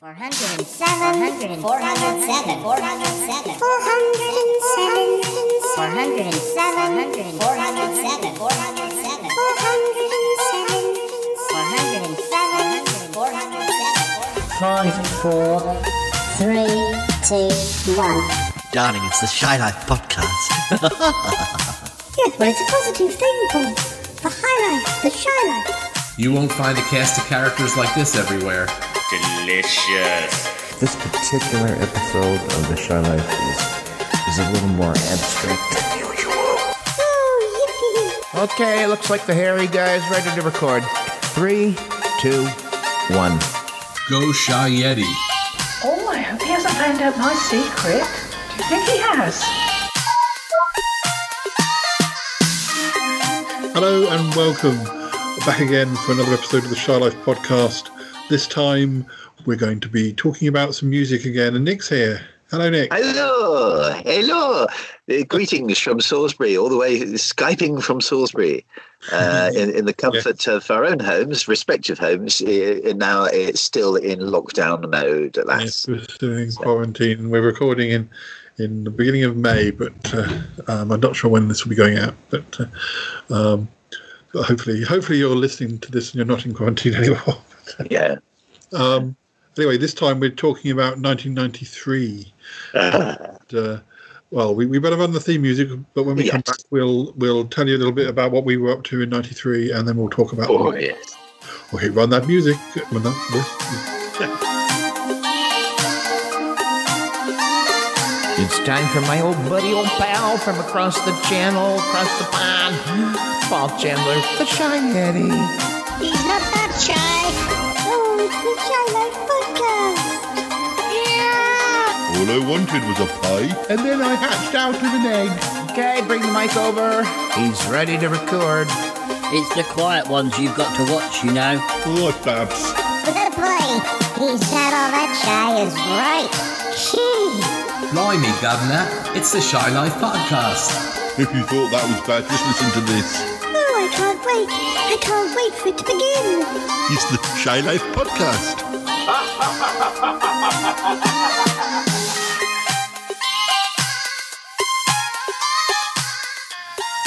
407, 407, 407, 407, 407, 407, 407, 407, 407, 407, Five, four, three, two, one. Darling, it's the Shy Life podcast. Yes, well, it's a positive thing, Paul. The high life, the shy life. You won't find a cast of characters like this everywhere. Delicious. This particular episode of The Shy Life is, is a little more abstract than usual. Oh, yippee. Okay, looks like the hairy guy's ready to record. Three, two, one. Go Shy Yeti. Oh, I hope he hasn't found out my secret. Do you think he has? Hello and welcome back again for another episode of the Shy Life podcast. This time we're going to be talking about some music again, and Nick's here. Hello, Nick. Hello, hello. Uh, greetings from Salisbury, all the way Skyping from Salisbury, uh, in, in the comfort of our own homes, respective homes. Uh, and now it's still in lockdown mode at Yes, last. we're still in quarantine. We're recording in in the beginning of May, but uh, um, I'm not sure when this will be going out. But, uh, um, but hopefully, hopefully you're listening to this and you're not in quarantine anymore. Yeah. Um, anyway, this time we're talking about 1993. uh, well, we, we better run the theme music, but when we come back, we'll we'll tell you a little bit about what we were up to in '93, and then we'll talk about. Oh, yes. Okay, run that music. Run that, It's time for my old buddy, old pal from across the channel, across the pond. Paul Chandler, the Shy Yeti. He's not that shy. It's the Shy Life podcast. Yeah. All I wanted was a pie. And then I hatched out of an egg. Okay, bring the mic over. He's ready to record. It's the quiet ones you've got to watch, you know. Oh, Babs. Fair play. He's not all that shy is right. Gee. Blimey, Governor. It's the Shy Life podcast. If you thought that was bad, just listen to this. I can't wait. I can't wait for it to begin. It's the Shy Life podcast.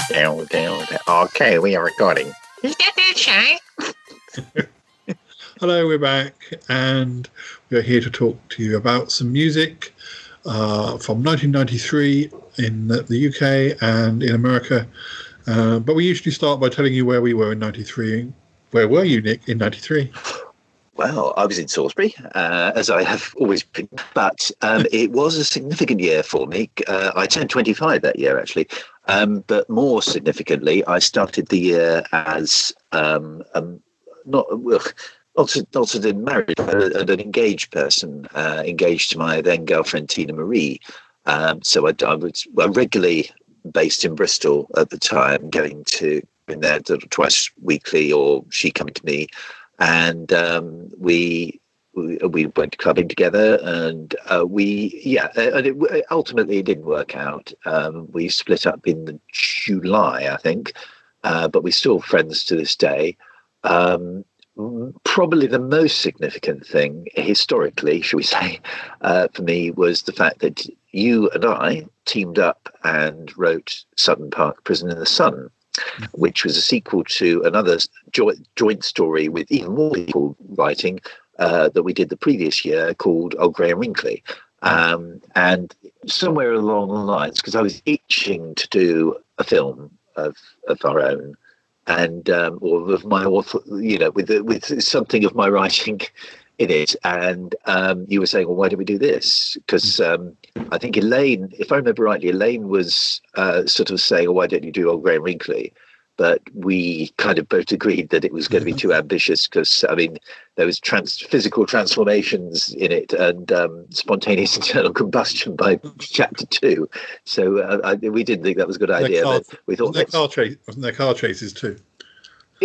Down, down, down. Okay, we are recording. Hello, we're back, and we are here to talk to you about some music uh, from 1993 in the the UK and in America. Uh, but we usually start by telling you where we were in '93. Where were you, Nick, in '93? Well, I was in Salisbury, uh, as I have always been, but um, it was a significant year for me. Uh, I turned 25 that year, actually. Um, but more significantly, I started the year as um, um, not, not, not as in married, but an engaged person, uh, engaged to my then girlfriend, Tina Marie. Um, so I, I well, regularly based in Bristol at the time, going to in there twice weekly, or she coming to me and um, we, we we went clubbing together, and uh, we yeah, uh, and it, ultimately it didn't work out. Um, we split up in July, I think, uh, but we're still friends to this day. Um, probably the most significant thing historically, shall we say, uh, for me was the fact that you and I teamed up and wrote Sutton Park Prison in the Sun which was a sequel to another joint, joint story with even more people writing uh, that we did the previous year called Old Grey and. Um, and somewhere along the lines, because I was itching to do a film of, of our own and um, or of my author, you know, with with something of my writing in it. And um, you were saying, well, why don't we do this? Because um, I think Elaine, if I remember rightly, Elaine was uh, sort of saying, oh, why don't you do Old and Wrinkly? But we kind of both agreed that it was going to be too ambitious because, I mean, there was trans- physical transformations in it and um, spontaneous internal combustion by chapter two. So uh, I, we didn't think that was a good idea. car, But we thought wasn't there car chase? Wasn't there car chases too?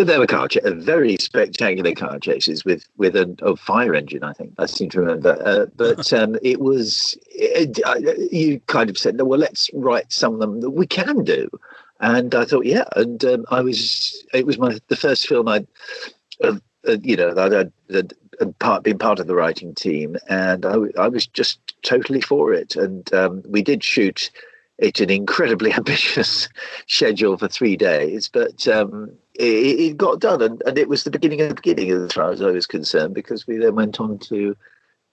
There were car ch- very spectacular car chases with with a, a fire engine. I think I seem to remember. Uh, but um, it was it, I, you kind of said, "No, well, let's write some of them that we can do." And I thought, yeah, and um, I was it was my the first film I'd of, uh, you know, I'd, I'd, I'd, I'd part, been part of the writing team, and I was just totally for it. And um, we did shoot it an incredibly ambitious schedule for three days, but um, it, it got done, and, and it was the beginning of the beginning as far as I was concerned, because we then went on to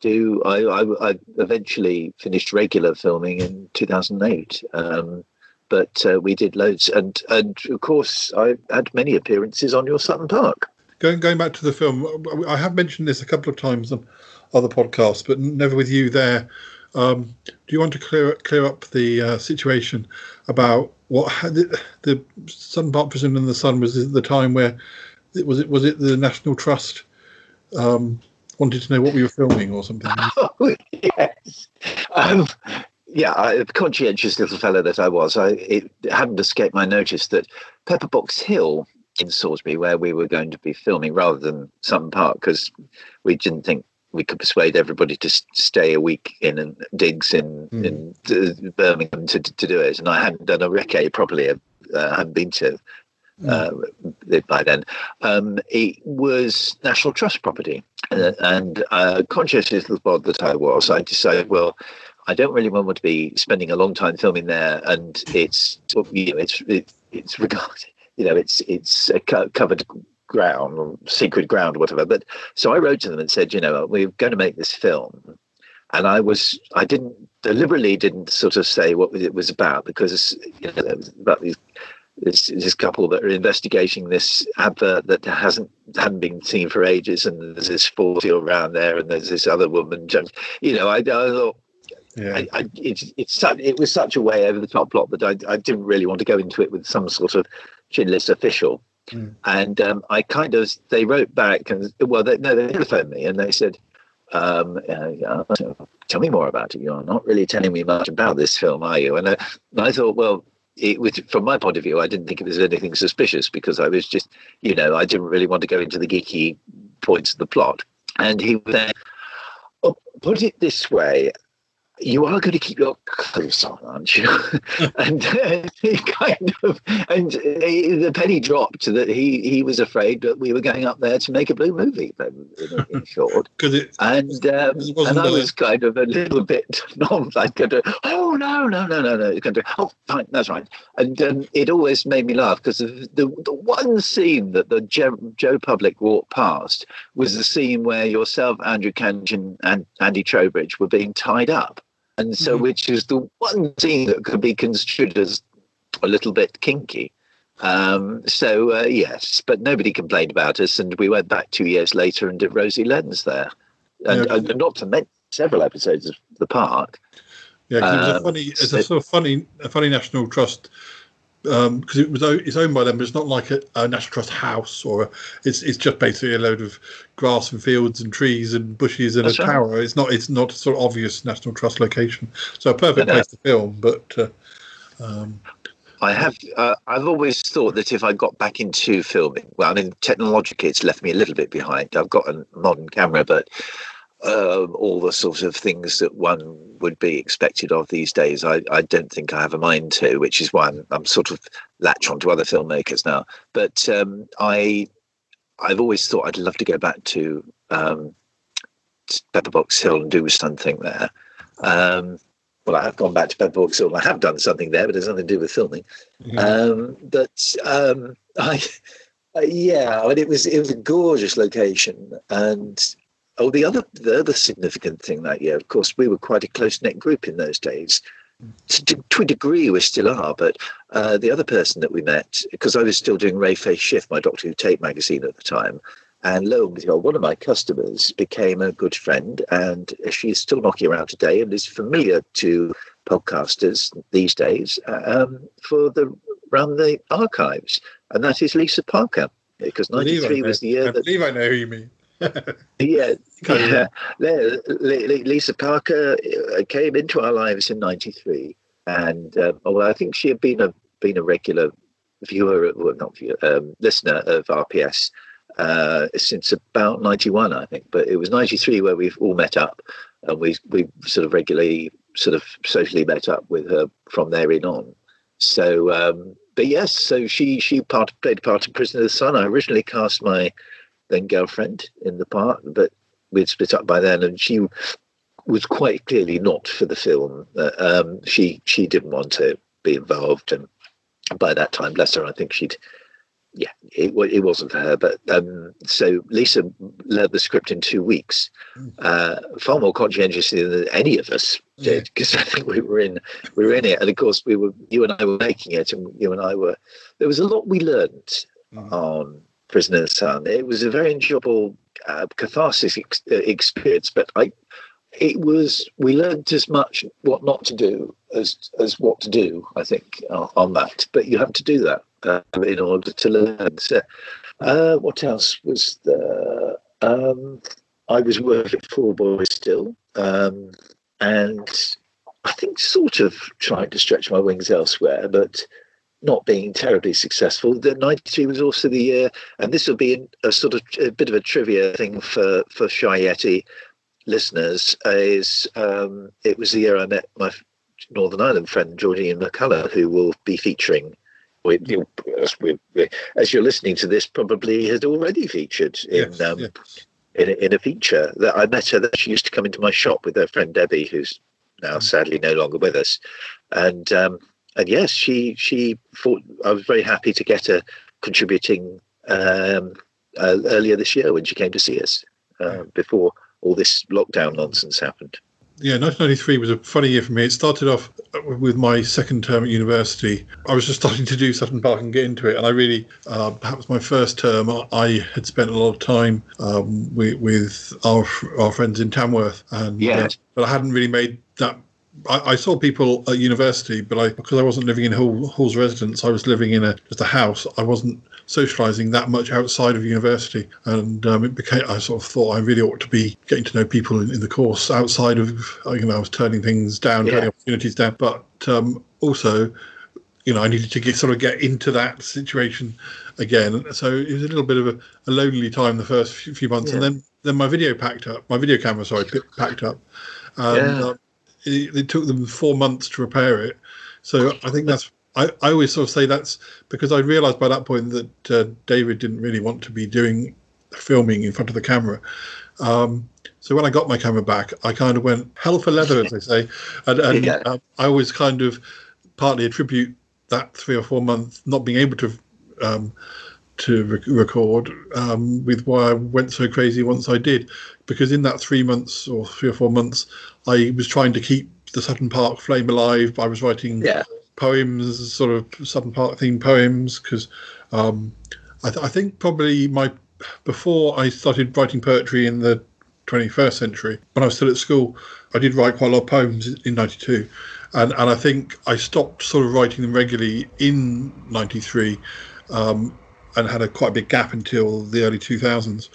do. I, I, I eventually finished regular filming in 2008. Um, but uh, we did loads, and and of course I had many appearances on your Sutton Park. Going going back to the film, I have mentioned this a couple of times on other podcasts, but never with you there. Um, do you want to clear clear up the uh, situation about what the, the Sutton Park Prison in the Sun was the time where it was it was it the National Trust um, wanted to know what we were filming or something? Oh yes. Um, yeah, I, conscientious little fellow that I was, I it hadn't escaped my notice that Pepperbox Hill in Salisbury, where we were going to be filming, rather than Sun Park, because we didn't think we could persuade everybody to stay a week in and digs in Mm. in uh, Birmingham to to do it, and I hadn't done a recce properly. Uh, hadn't been to uh, by then. Um, it was National Trust property, uh, and uh, conscious the bod that I was, I decided, well, I don't really want to be spending a long time filming there, and it's you know it's it, it's regarded you know it's it's a co- covered ground or secret ground or whatever. But so I wrote to them and said, you know, we're going to make this film, and I was I didn't deliberately didn't sort of say what it was about because you know it was about these this this couple that are investigating this advert that hasn't hadn't been seen for ages, and there's this forty around there, and there's this other woman. You know, I, I thought Yeah. I, I, it's it's such, it was such a way over the top plot that I, I didn't really want to go into it with some sort of chinless official. Mm. And um, I kind of they wrote back and well they, no they telephoned me and they said um, uh, tell me more about it. You're not really telling me much about this film, are you? And I, and I thought well. It was from my point of view. I didn't think it was anything suspicious because I was just, you know, I didn't really want to go into the geeky points of the plot. And he was there. Oh, put it this way: you are going to keep your clothes on, aren't you? and uh, he kind of, and uh, the penny dropped that he he was afraid that we were going up there to make a blue movie, in, in short. It And um, and I was kind of a little bit non like oh no no no no no, It's going to, oh fine that's right, and um, it always made me laugh because the, the the one scene that the Joe, Joe Public walked past was the scene where yourself, Andrew Kangin, and Andy Trowbridge were being tied up, and so Mhm. which is the one thing that could be construed as a little bit kinky. Um, so uh, yes, but nobody complained about us, and we went back two years later and did Rosie Lens there, and, Yeah. and not to mention several episodes of the park. Yeah, it was a Um, funny. It's a sort of funny, a funny National Trust because it was it's owned by them, but it's not like a, a National Trust house or a, it's it's just basically a load of grass and fields and trees and bushes and That's a right. tower. It's not it's not a sort of obvious National Trust location. So a perfect place to film, but. Uh, um, I have. Uh, I've always thought that if I got back into filming, well, I mean, technologically, it's left me a little bit behind. I've got a modern camera, but um, all the sort of things that one would be expected of these days, I, I don't think I have a mind to. Which is why I'm, I'm sort of latch on to other filmmakers now. But um, I, I've always thought I'd love to go back to um, Pepperbox Hill and do something there. Um, well, I have gone back to Pepperbox Hill. I have done something there, but it's nothing to do with filming. Um, but um, I, uh, yeah, I mean, it was it was a gorgeous location, and oh, the other the other significant thing that year, of course, we were quite a close knit group in those days. To, to, a degree, we still are, but uh, the other person that we met, because I was still doing Ray Face Shift, my Doctor Who tape magazine at the time, and lo and behold, one of my customers became a good friend, and she's still knocking around today and is familiar to podcasters these days um, for the run the archives, and that is Lisa Parker, because I '93 was the year that I that believe I know who you mean. yeah, yeah. Lisa Parker uh, came into our lives in '93, and um, well, I think she had been a been a regular viewer, well, not viewer, um, listener of RPS uh, since about '91, I think. But it was '93 where we've all met up, and we we sort of regularly sort of socially met up with her from there in on. So, um, but yes, so she she part played a part of Prisoner of the Sun. I originally cast my then girlfriend in the part, but we'd split up by then, and she was quite clearly not for the film. Uh, um, she she didn't want to be involved, and by that time, bless her, I think she'd yeah, it, it wasn't for her. But um, so Lisa learned the script in two weeks, uh, far more conscientiously than any of us did, because I think we were in we were in it, and of course we were you and I were making it, and you and I were. There was a lot we learned on Prisoner of the Sun. It was a very enjoyable uh, catharsis ex- uh, experience, but I. It was. We learned as much what not to do as as what to do. I think on, on that, but you have to do that uh, in order to learn. So, uh, what else was there? Um, I was working for Boys still, um, and I think sort of trying to stretch my wings elsewhere, but not being terribly successful. The '93 was also the year, and this will be a sort of a bit of a trivia thing for for Shy Yeti listeners. Is um, it was the year I met my Northern Ireland friend Georgine McCullough, who will be featuring we, you, as, we, as you're listening to this, probably has already featured in Yes, um, yeah. in, a, in a feature that I met her. That she used to come into my shop with her friend Debbie, who's now sadly no longer with us, and um, and yes, she she thought I was very happy to get her contributing um, uh, earlier this year when she came to see us uh, before all this lockdown nonsense happened. Yeah, 1993 was a funny year for me. It started off with my second term at university. I was just starting to do Sutton Park and get into it, and I really, uh, perhaps my first term, I- had spent a lot of time um, with, with our our friends in Tamworth, and uh, Yes. but I hadn't really made that. I, I saw people at university, but I because I wasn't living in Hall, Hall's residence, I was living in a just a house. I wasn't socialising that much outside of university, and um, it became. I sort of thought I really ought to be getting to know people in, in the course outside of. You know, I was turning things down, Yeah. turning opportunities down, but um, also, you know, I needed to get sort of get into that situation again. So it was a little bit of a, a lonely time the first few, few months, and then then my video packed up. My video camera, sorry, packed up. And, Yeah. uh, it, it took them four months to repair it. So I think that's. I, I always sort of say that's because I realised by that point that uh, David didn't really want to be doing filming in front of the camera. Um, so when I got my camera back, I kind of went hell for leather, as they say, and, and Yeah. uh, I always kind of partly attribute that three or four months not being able to um, to rec- record um, with why I went so crazy once I did, because in that three months or three or four months, I was trying to keep the Sutton Park flame alive. I was writing Yeah. poems, sort of Sutton Park themed poems, because um, I, th- I think probably my before I started writing poetry in the 21st century, when I was still at school, I did write quite a lot of poems in '92, and and I think I stopped sort of writing them regularly in '93, um, and had a quite a big gap until the early 2000s.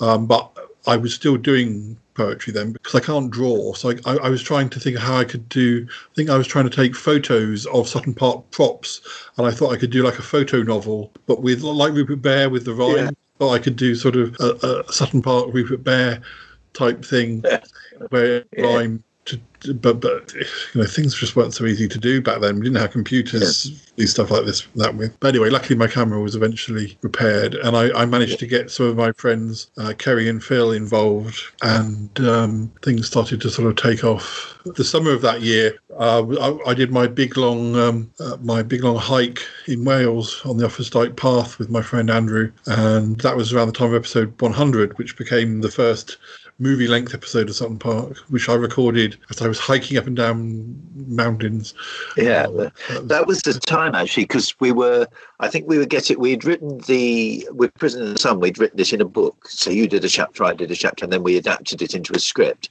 Um, but I was still doing poetry then because I can't draw. So I, I, I was trying to think of how I could do. I think I was trying to take photos of Sutton Park props, and I thought I could do like a photo novel, but with like Rupert Bear with the rhyme. Yeah. I could do sort of a, a Sutton Park Rupert Bear type thing where Yeah. rhyme. But but you know things just weren't so easy to do back then. We didn't have computers, do stuff like this that with. But anyway, luckily my camera was eventually repaired, and I, I managed to get some of my friends, uh, Kerry and Phil, involved, and um, things started to sort of take off. The summer of that year, uh, I, I did my big long um, uh, my big long hike in Wales on the Offa's Dyke Path with my friend Andrew, and that was around the time of episode 100, which became the first movie length episode of Sutton Park, which I recorded as I was hiking up and down mountains. Yeah, Uh, that, that was the time actually because we were. I think we were getting. We'd written the with Prison of the Sun. We'd written it in a book. So you did a chapter, I did a chapter, and then we adapted it into a script.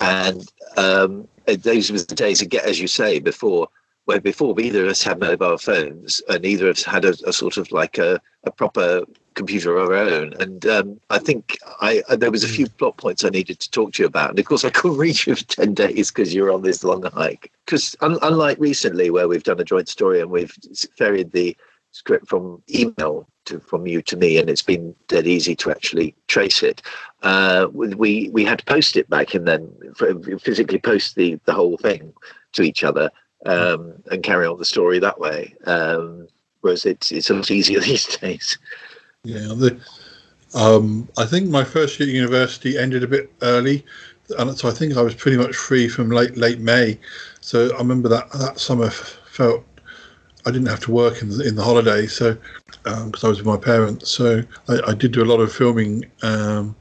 And um, those were the days again, as you say before, where before either of us had mobile phones and either of us had a, a sort of like a, a proper computer of our own. And um, I think I, I there was a few plot points I needed to talk to you about. And of course, I couldn't reach you for ten days because you were on this long hike. Because un- unlike recently, where we've done a joint story and we've ferried the script from email to from you to me, and it's been dead easy to actually trace it. Uh, we we had to post it back and then physically post the the whole thing to each other um, and carry on the story that way. Um, whereas it's it's a lot easier these days. Yeah, the Um, I think my first year at university ended a bit early, and so I think I was pretty much free from late late May. So I remember that that summer f- felt I didn't have to work in the, in the holiday, so because I was with my parents, so I, I did do a lot of filming. Um,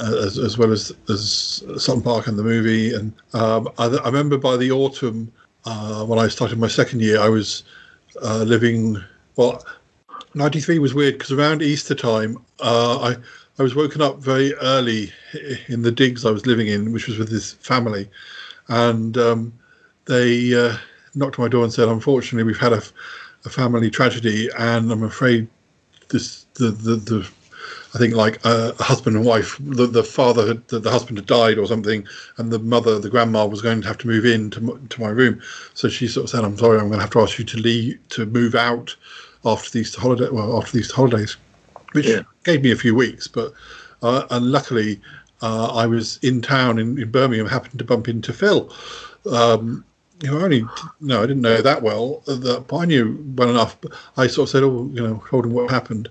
as, as well as as Sutton Park and the movie, and um, I, I remember by the autumn uh, when I started my second year, I was uh, living well. 93 was weird because around Easter time, uh, I I was woken up very early in the digs I was living in, which was with this family, and um, they uh, knocked on my door and said, "Unfortunately, we've had a, a family tragedy, and I'm afraid this the the, the I think like uh, a husband and wife, the, the father, had, the, the husband had died or something, and the mother, the grandma, was going to have to move in to, to my room. So she sort of said, "I'm sorry, I'm going to have to ask you to leave to move out after the Easter holiday. Well, after the Easter holidays." which gave me a few weeks. But uh, and luckily, uh, I was in town in, in Birmingham, happened to bump into Phil. Um, you know, I only no, I didn't know that well. That but I knew well enough. I sort of said, "Oh, you know, told him what happened,"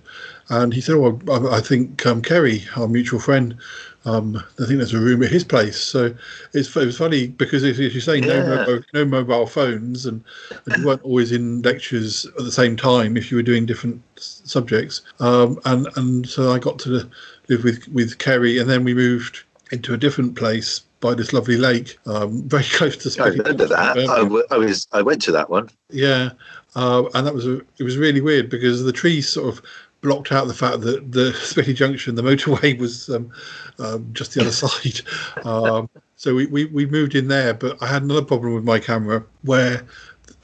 and he said, "Oh, I, I think um, Kerry, our mutual friend." Um, I think there's a room at his place, so it's it was funny because as you say, no, Yeah. mobile, no mobile phones, and, and you weren't always in lectures at the same time if you were doing different s- subjects. Um, and and so I got to live with with Kerry, and then we moved into a different place by this lovely lake, um, very close to. I Spitty remember that. I, w- I was. I went to that one. Yeah, uh, and that was a, it was really weird because the trees sort of blocked out the fact that the Spaghetti Junction, the motorway, was um, um, just the other side. Um, so we, we we moved in there, but I had another problem with my camera where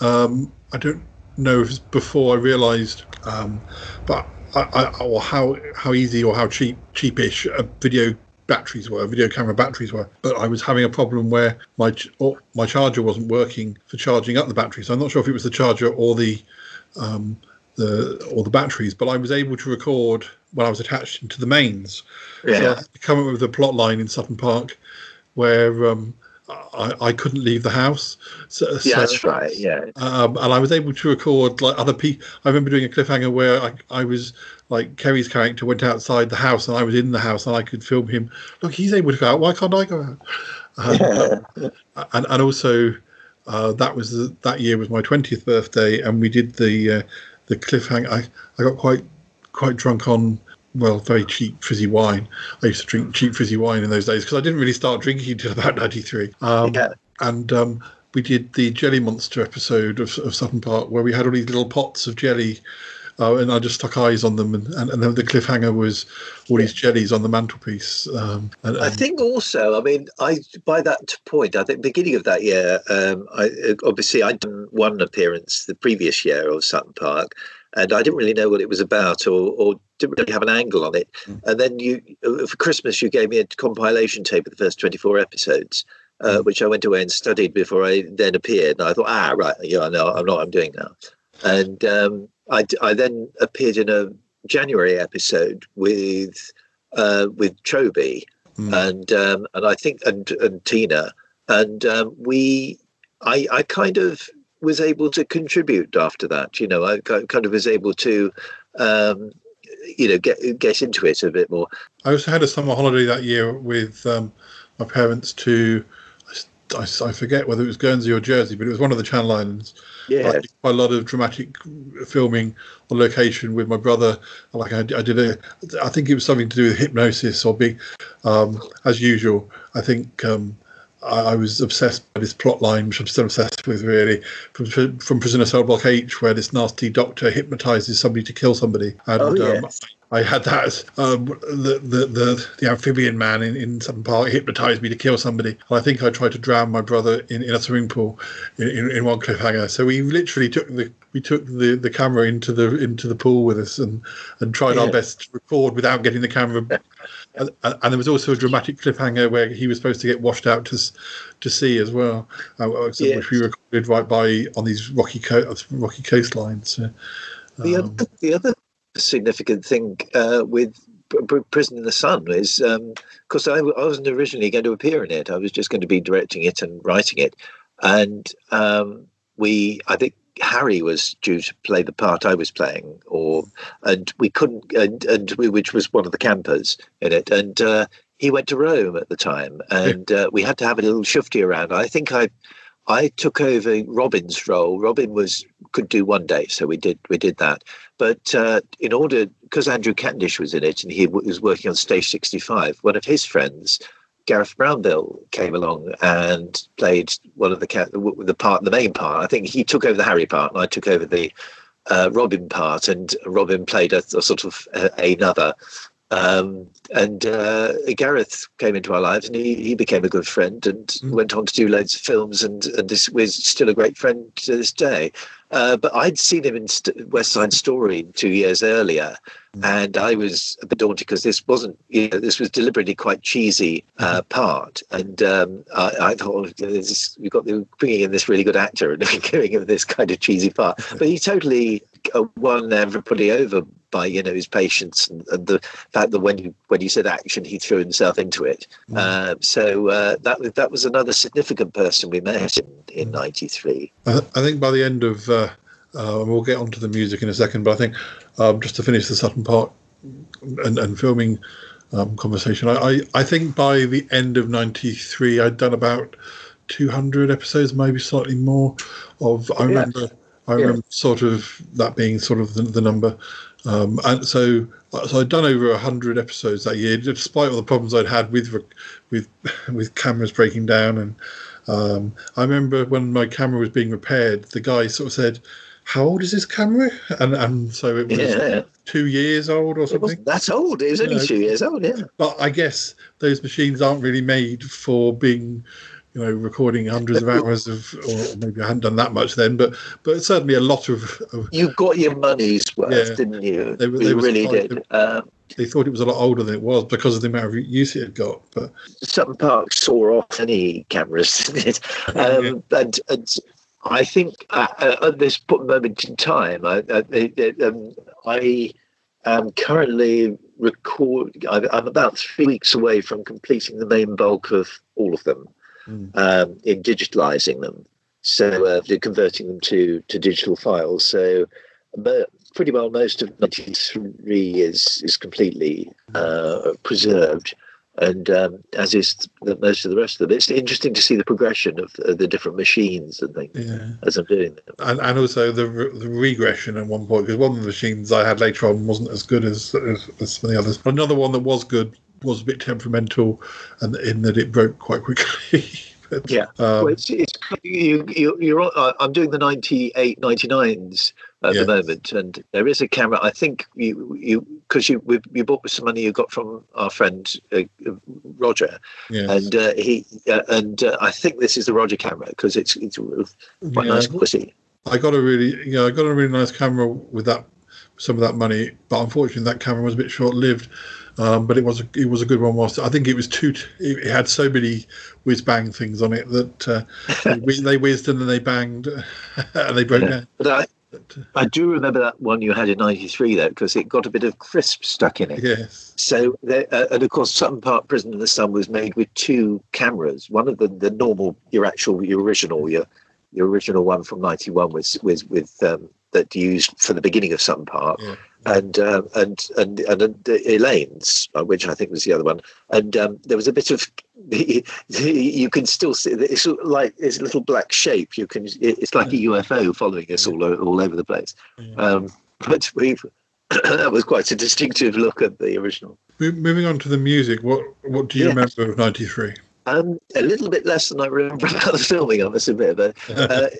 um, I don't know if it's before I realised, um, but I, I, or how how easy or how cheap cheapish a video batteries were, video camera batteries were. But I was having a problem where my ch- or my charger wasn't working for charging up the batteries. So I'm not sure if it was the charger or the um, the or the batteries, but I was able to record when I was attached into the mains. So Yeah. I had to come up with a plot line in Sutton Park where um, I, I couldn't leave the house. So, Yeah, so- that's right. Yeah. um, and I was able to record like other people. I remember doing a cliffhanger where I, I was like Kerry's character went outside the house and I was in the house and I could film him. Look, he's able to go out. Why can't I go out? Um, and and also uh, that was the, that year was my twentieth birthday and we did the uh, the cliffhanger. I, I got quite quite drunk on well very cheap fizzy wine. I used to drink cheap fizzy wine in those days because I didn't really start drinking until about ninety three. Um, Yeah. and um, we did the Jelly Monster episode of, of Sutton Park where we had all these little pots of jelly. Uh, and I just stuck eyes on them, and, and, and then the cliffhanger was all these jellies on the mantelpiece. Um, and, I think also, I mean, I by that point, I think beginning of that year, um, I obviously I'd done one appearance the previous year of Sutton Park, and I didn't really know what it was about or, or didn't really have an angle on it. And then you, uh, for Christmas, you gave me a compilation tape of the first twenty four episodes. Uh, which I went away and studied before I then appeared, and I thought, ah, right, yeah, I know, I know what I'm doing now. And um, I, I then appeared in a January episode with uh, with Chobe, and um, and I think and and Tina, and um, we, I I kind of was able to contribute after that. You know, I kind of was able to, um, you know, get get into it a bit more. I also had a summer holiday that year with um, my parents to, I forget whether it was Guernsey or Jersey, but it was one of the Channel Islands. Yeah. I did quite a lot of dramatic filming on location with my brother. Like I, I did a, I think it was something to do with hypnosis or big, um, as usual. I think um, I, was obsessed by this plot line, which I'm still obsessed with, really, from from Prisoner Cell Block H, where this nasty doctor hypnotizes somebody to kill somebody. And, Oh, um, yes. I had that as um, the, the the the amphibian man in, in Sutton Park hypnotized me to kill somebody. And I think I tried to drown my brother in, in a swimming pool in, in, in one cliffhanger. So we literally took the we took the, the camera into the into the pool with us and and tried our best to record without getting the camera. And, and there was also a dramatic cliffhanger where he was supposed to get washed out to to sea as well, uh, which Yes. we recorded right by on these rocky co- rocky coastlines. So, The um, other the other significant thing uh, with Pr- Pr- Prison in the Sun is because I, I wasn't originally going to appear in it. I was just going to be directing it and writing it, and um, we I think Harry was due to play the part I was playing, or and we couldn't, and, and we, which was one of the campers in it, and uh, he went to Rome at the time, and uh, we had to have a little shifty around. I think I, I took over Robin's role. Robin was could do one day, so we did we did that. But uh, in order, because Andrew Candish was in it, and he was working on Stage Sixty Five, one of his friends. Gareth Brownbill came along and played one of the the part, the main part. I think he took over the Harry part, and I took over the uh, Robin part, and Robin played a, a sort of uh, another. Um, and uh, Gareth came into our lives, and he, he became a good friend, and went on to do loads of films, and and this was still a great friend to this day. Uh, but I'd seen him in St- West Side Story two years earlier, and I was a bit daunted because this wasn't, you know, this was deliberately quite cheesy uh, part, and um, I, I thought oh, this, you've got the, bringing in this really good actor and giving him this kind of cheesy part, but he totally uh, won everybody over by you know his patience and, and the fact that when you when you said action, he threw himself into it. Uh, so uh, that was- that was another significant person we met in in '93. I, I think by the end of, uh, uh, and we'll get onto the music in a second, but I think um, just to finish the Sutton Park and, and filming um, conversation, I, I, I think by the end of '93, I'd done about 200 episodes, maybe slightly more. Of I remember, I remember sort of that being sort of the, the number. Um, and so, so I'd done over hundred episodes that year, despite all the problems I'd had with with with cameras breaking down. And um, I remember when my camera was being repaired, the guy sort of said, "How old is this camera?" And and so it was Yeah. two years old or It something. wasn't that old. It was only No. two years old. Yeah. But I guess those machines aren't really made for being, you know, recording hundreds of hours of, or maybe I hadn't done that much then, but but certainly a lot of. of You got your money's worth, Yeah. didn't you? They they really did. Um, they thought it was a lot older than it was because of the amount of use it had got. But Sutton Park saw off any cameras, didn't it? Um, and, and I think uh, uh, at this moment in time, I, I, um, I am currently record. I'm I'm about three weeks away from completing the main bulk of all of them um, in digitalizing them. So uh, converting them to to digital files. So. But pretty well, most of '93 is is completely uh, preserved, and um, as is the, most of the rest of them. It's interesting to see the progression of, of the different machines and things yeah, as I'm doing them. and and also the re- the regression at one point because one of the machines I had later on wasn't as good as as, as some of the others. Another one that was good was a bit temperamental, and in that it broke quite quickly. But, Yeah. um, well, it's, it's you, you, you're on, uh, I'm doing the 98, 99s at Yes. the moment, and there is a camera. I think you you because you you bought with some money you got from our friend uh, Roger, yes. and uh, he uh, and uh, I think this is the Roger camera because it's it's quite Yeah. nice quality. I got a really, know, I got a really nice camera with that, some of that money. But unfortunately, that camera was a bit short-lived. Um, but it was a, it was a good one. Whilst I think it was too, it, had so many whiz bang things on it that uh, they, whizzed and then they banged and they broke down. But I I do remember that one you had in '93 though because it got a bit of crisp stuck in it. Yes, So, there, uh, and of course, Sutton Park Prison in the Sun was made with two cameras. One of the the normal, your actual, your original, your your original one from '91 was was with um, that used for the beginning of Sutton Park, Yeah. And um, and and and, and uh, Elaine's, uh, which I think was the other one. And um, there was a bit of you can still see it's like it's a little black shape. You can it's like a UFO following us all o- all over the place. Um, but we that was quite a distinctive look at the original. Moving on to the music. What what do you Yeah. remember of '93? Um, a little bit less than I remember about the filming, I must admit. But uh, th-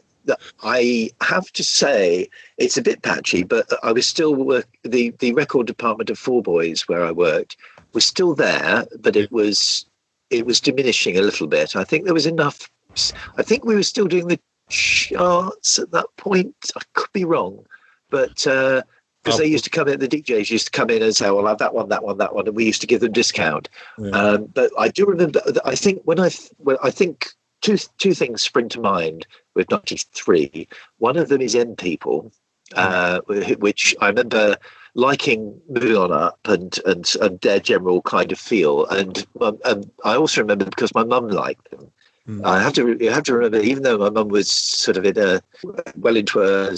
I have to say it's a bit patchy. But I was still work the the record department of Four Boys where I worked was still there, but it was it was diminishing a little bit. I think there was enough. I think we were still doing the charts at that point. I could be wrong, but. because they used to come in, the DJs used to come in and say, "Well, I'll have that one, that one, that one," and we used to give them discount. Yeah. Um, but I do remember. I think when I well, I think two two things spring to mind with '93. One of them is M People, uh, which I remember liking moving on up and and and their general kind of feel. And um, and I also remember because my mum liked them. I have to you have to remember, even though my mum was sort of in a well into her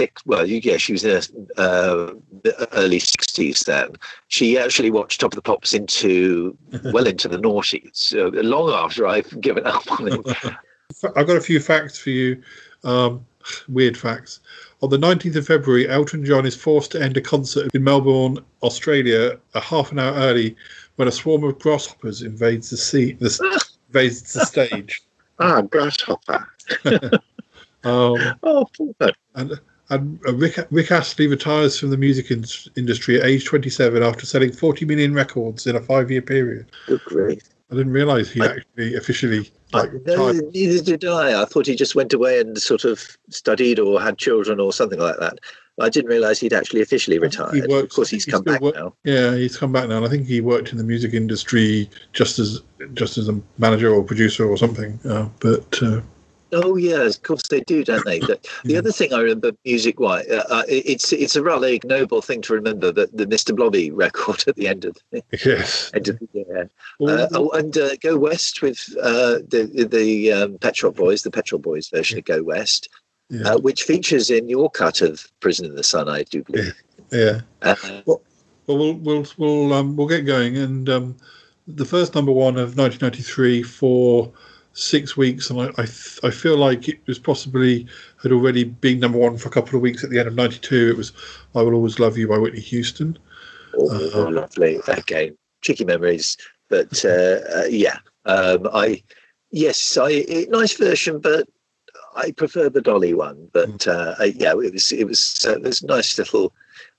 six, well, yeah, she was in her uh, early sixties then. She actually watched Top of the Pops into well into the noughties, so long after I've given up on it. I've got a few facts for you. Um, weird facts. On the 19th of February, Elton John is forced to end a concert in Melbourne, Australia, a half an hour early when a swarm of grasshoppers invades the sea, the, invades the stage. Ah, grasshopper. Um, Oh, and and uh, Rick, Rick Astley retires from the music in- industry at age 27 after selling 40 million records in a five-year period. good grief. I didn't realise he I- actually officially like no, retired. neither did I. I thought he just went away and sort of studied or had children or something like that. I didn't realise he'd actually officially think he retired. Of course, think he's come back work- now. Yeah, he's come back now, and I think he worked in the music industry just as just as a manager or producer or something. Uh, but uh, Oh yeah, of course they do, don't they? The, the other thing I remember music-wise, uh, uh, it's it's a rather ignoble thing to remember, but the Mr. Blobby record at the end of the yes, end of the year. Uh, oh, and uh, Go West with uh, the the um, Pet Shop Boys, the Pet Shop Boys version of Go West, yeah, uh, which features in your cut of Prison in the Sun, I do believe. yeah. Uh, Well, we'll we'll we'll um, we'll get going, and um, the first number one of 1993 for six weeks, and I I, th- I feel like it was possibly had already been number one for a couple of weeks at the end of '92. It was "I Will Always Love You" by Whitney Houston. Oh, Uh, lovely. Again, tricky memories, but uh, uh, yeah. Um, I yes, I it, nice version, but I prefer the Dolly one. But uh, I, yeah, it was it was uh, it was nice little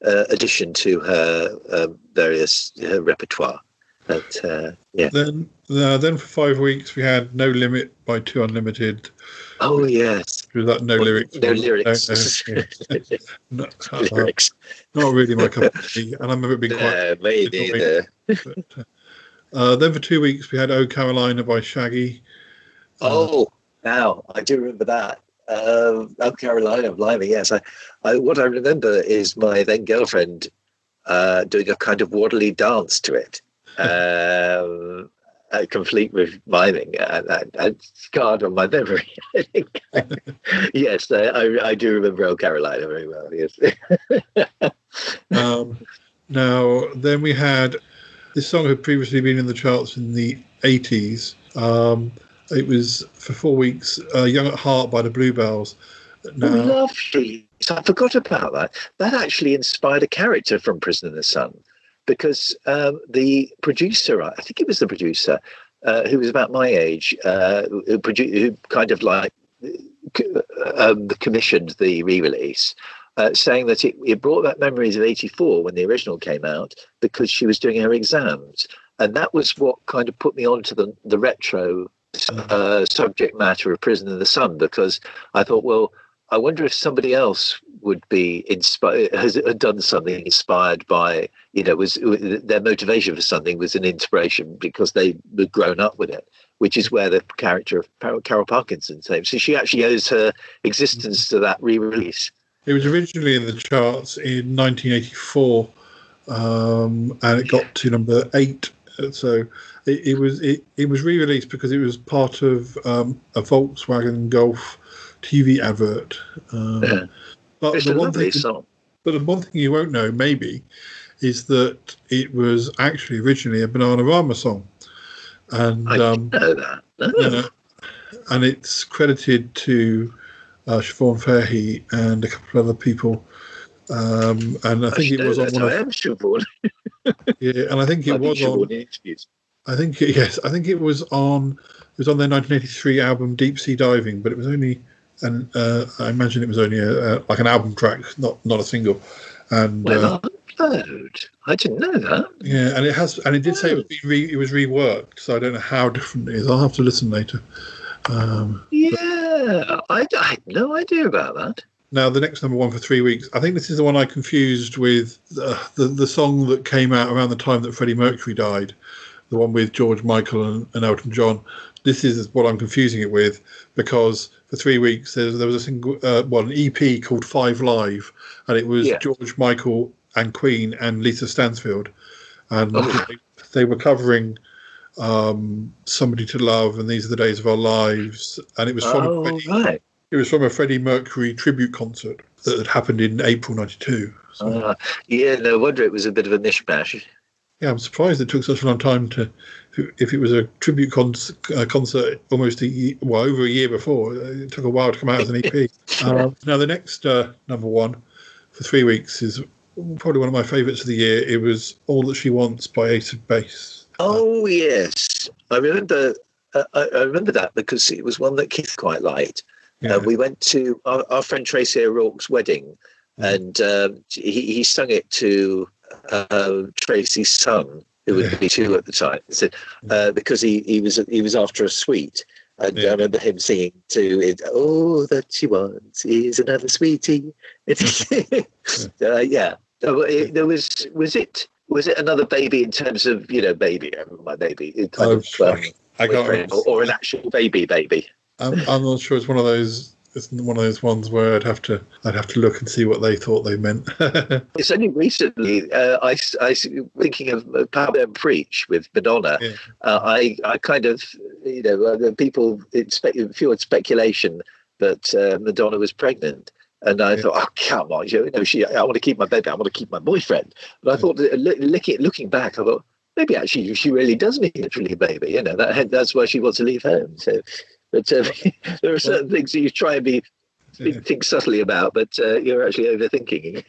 uh, addition to her um, various her repertoire. But uh, yeah. Then uh, then for five weeks we had "No Limit" by Two Unlimited. Oh yes. Was that no lyrics? No lyrics. No, no. No, uh, lyrics. not really my cup of tea, and I remember it being quite Little But, uh, uh, then for two weeks we had "Oh Carolina" by Shaggy. Oh, now I do remember that. Um, oh, Carolina, blimey, yes. I, I, what I remember is my then girlfriend uh, doing a kind of waddly dance to it, um, uh, complete with miming, and, and, and scarred on my memory. Yes, I, I, I do remember Old Carolina very well. Yes. Um, now then we had this song had previously been in the charts in the 80s. Um, it was for four weeks. Uh, "Young at Heart" by the Bluebells. Oh, lovely. So I forgot about that. That actually inspired a character from Prison in the Sun because um, the producer, I think it was the producer, uh, who was about my age, uh, who, produ- who kind of like um, commissioned the re release. Uh, saying that it, it brought back memories of 84 when the original came out because she was doing her exams. And that was what kind of put me onto the, the retro uh, subject matter of Prison in the Sun because I thought, well, I wonder if somebody else would be inspired, has done something inspired by, you know, was their motivation for something was an inspiration because they had grown up with it, which is where the character of Carol, Parkinson came. So she actually owes her existence to that re-release. it was originally in the charts in 1984, um, and it got to number eight. So it, it was it, it was re-released because it was part of um, a Volkswagen Golf TV advert. Um, Yeah. but It's the one thing, song. But the one thing you won't know, maybe, is that it was actually originally a Bananarama song, and I um, know that. No. you know, and it's credited to uh, Siobhan and a couple of other people. Um, and I I think it was on one I of am Siobhan. yeah, and I think it I've was Siobhan on. in interviews. I think yes, I think it was on. It was on their 1983 album Deep Sea Diving, but it was only, and uh, I imagine it was only a, a, like an album track, not not a single. And uh, Well, upload. I didn't know that. yeah, and it has, and it did say it was re, it was reworked, so I don't know how different it is. I'll have to listen later. Um, Yeah, I, I had no idea about that. Now, the next number one for three weeks, I think this is the one I confused with the, the, the song that came out around the time that Freddie Mercury died, the one with George Michael and, and Elton John. This is what I'm confusing it with because for three weeks there, there was a single, uh, well, an EP called Five Live, and it was Yeah. George Michael and Queen and Lisa Stansfield, and Oh. they, they were covering um, "Somebody to Love" and "These Are the Days of Our Lives," and it was from a Oh, Freddie, right. it was from a Freddie Mercury tribute concert that had happened in April '92. So, Ah, yeah, no wonder it was a bit of a mishmash. yeah, I'm surprised it took such a long time to. If it was a tribute con- uh, concert almost a year, well over a year before, it took a while to come out as an EP. uh, now the next uh, number one for three weeks is probably one of my favourites of the year. It was "All That She Wants" by Ace of Base. Oh yes, I remember. Uh, I, I remember that because it was one that Keith quite liked. Yeah. Uh, we went to our, our friend Tracy O'Rourke's wedding, Mm. and um, he, he sung it to uh, Tracy's son, who would Yeah. be two at the time. Said uh, because he, he was he was after a sweet, and Yeah. I remember him singing to it. Oh, that she wants is another sweetie. Uh, yeah. It- there was was it was it another baby in terms of you know baby I remember my baby kind Oh, of um, I can't or, or an actual baby baby. I'm, I'm not sure. It's one of those. It's one of those ones where I'd have to. I'd have to look and see what they thought they meant. It's only recently uh, I, I thinking of uh, Power and Preach with Madonna. Yeah. Uh, I I kind of you know uh, people spe- fueled speculation that uh, Madonna was pregnant, and I Yeah. thought, oh come on, you know, she I want to keep my baby, I want to keep my boyfriend. But I thought, that, uh, look, looking looking back, I thought maybe actually she really does need a baby. You know that that's why she wants to leave home. So, but uh, there are certain things that you try and be think subtly about, but uh, you're actually overthinking.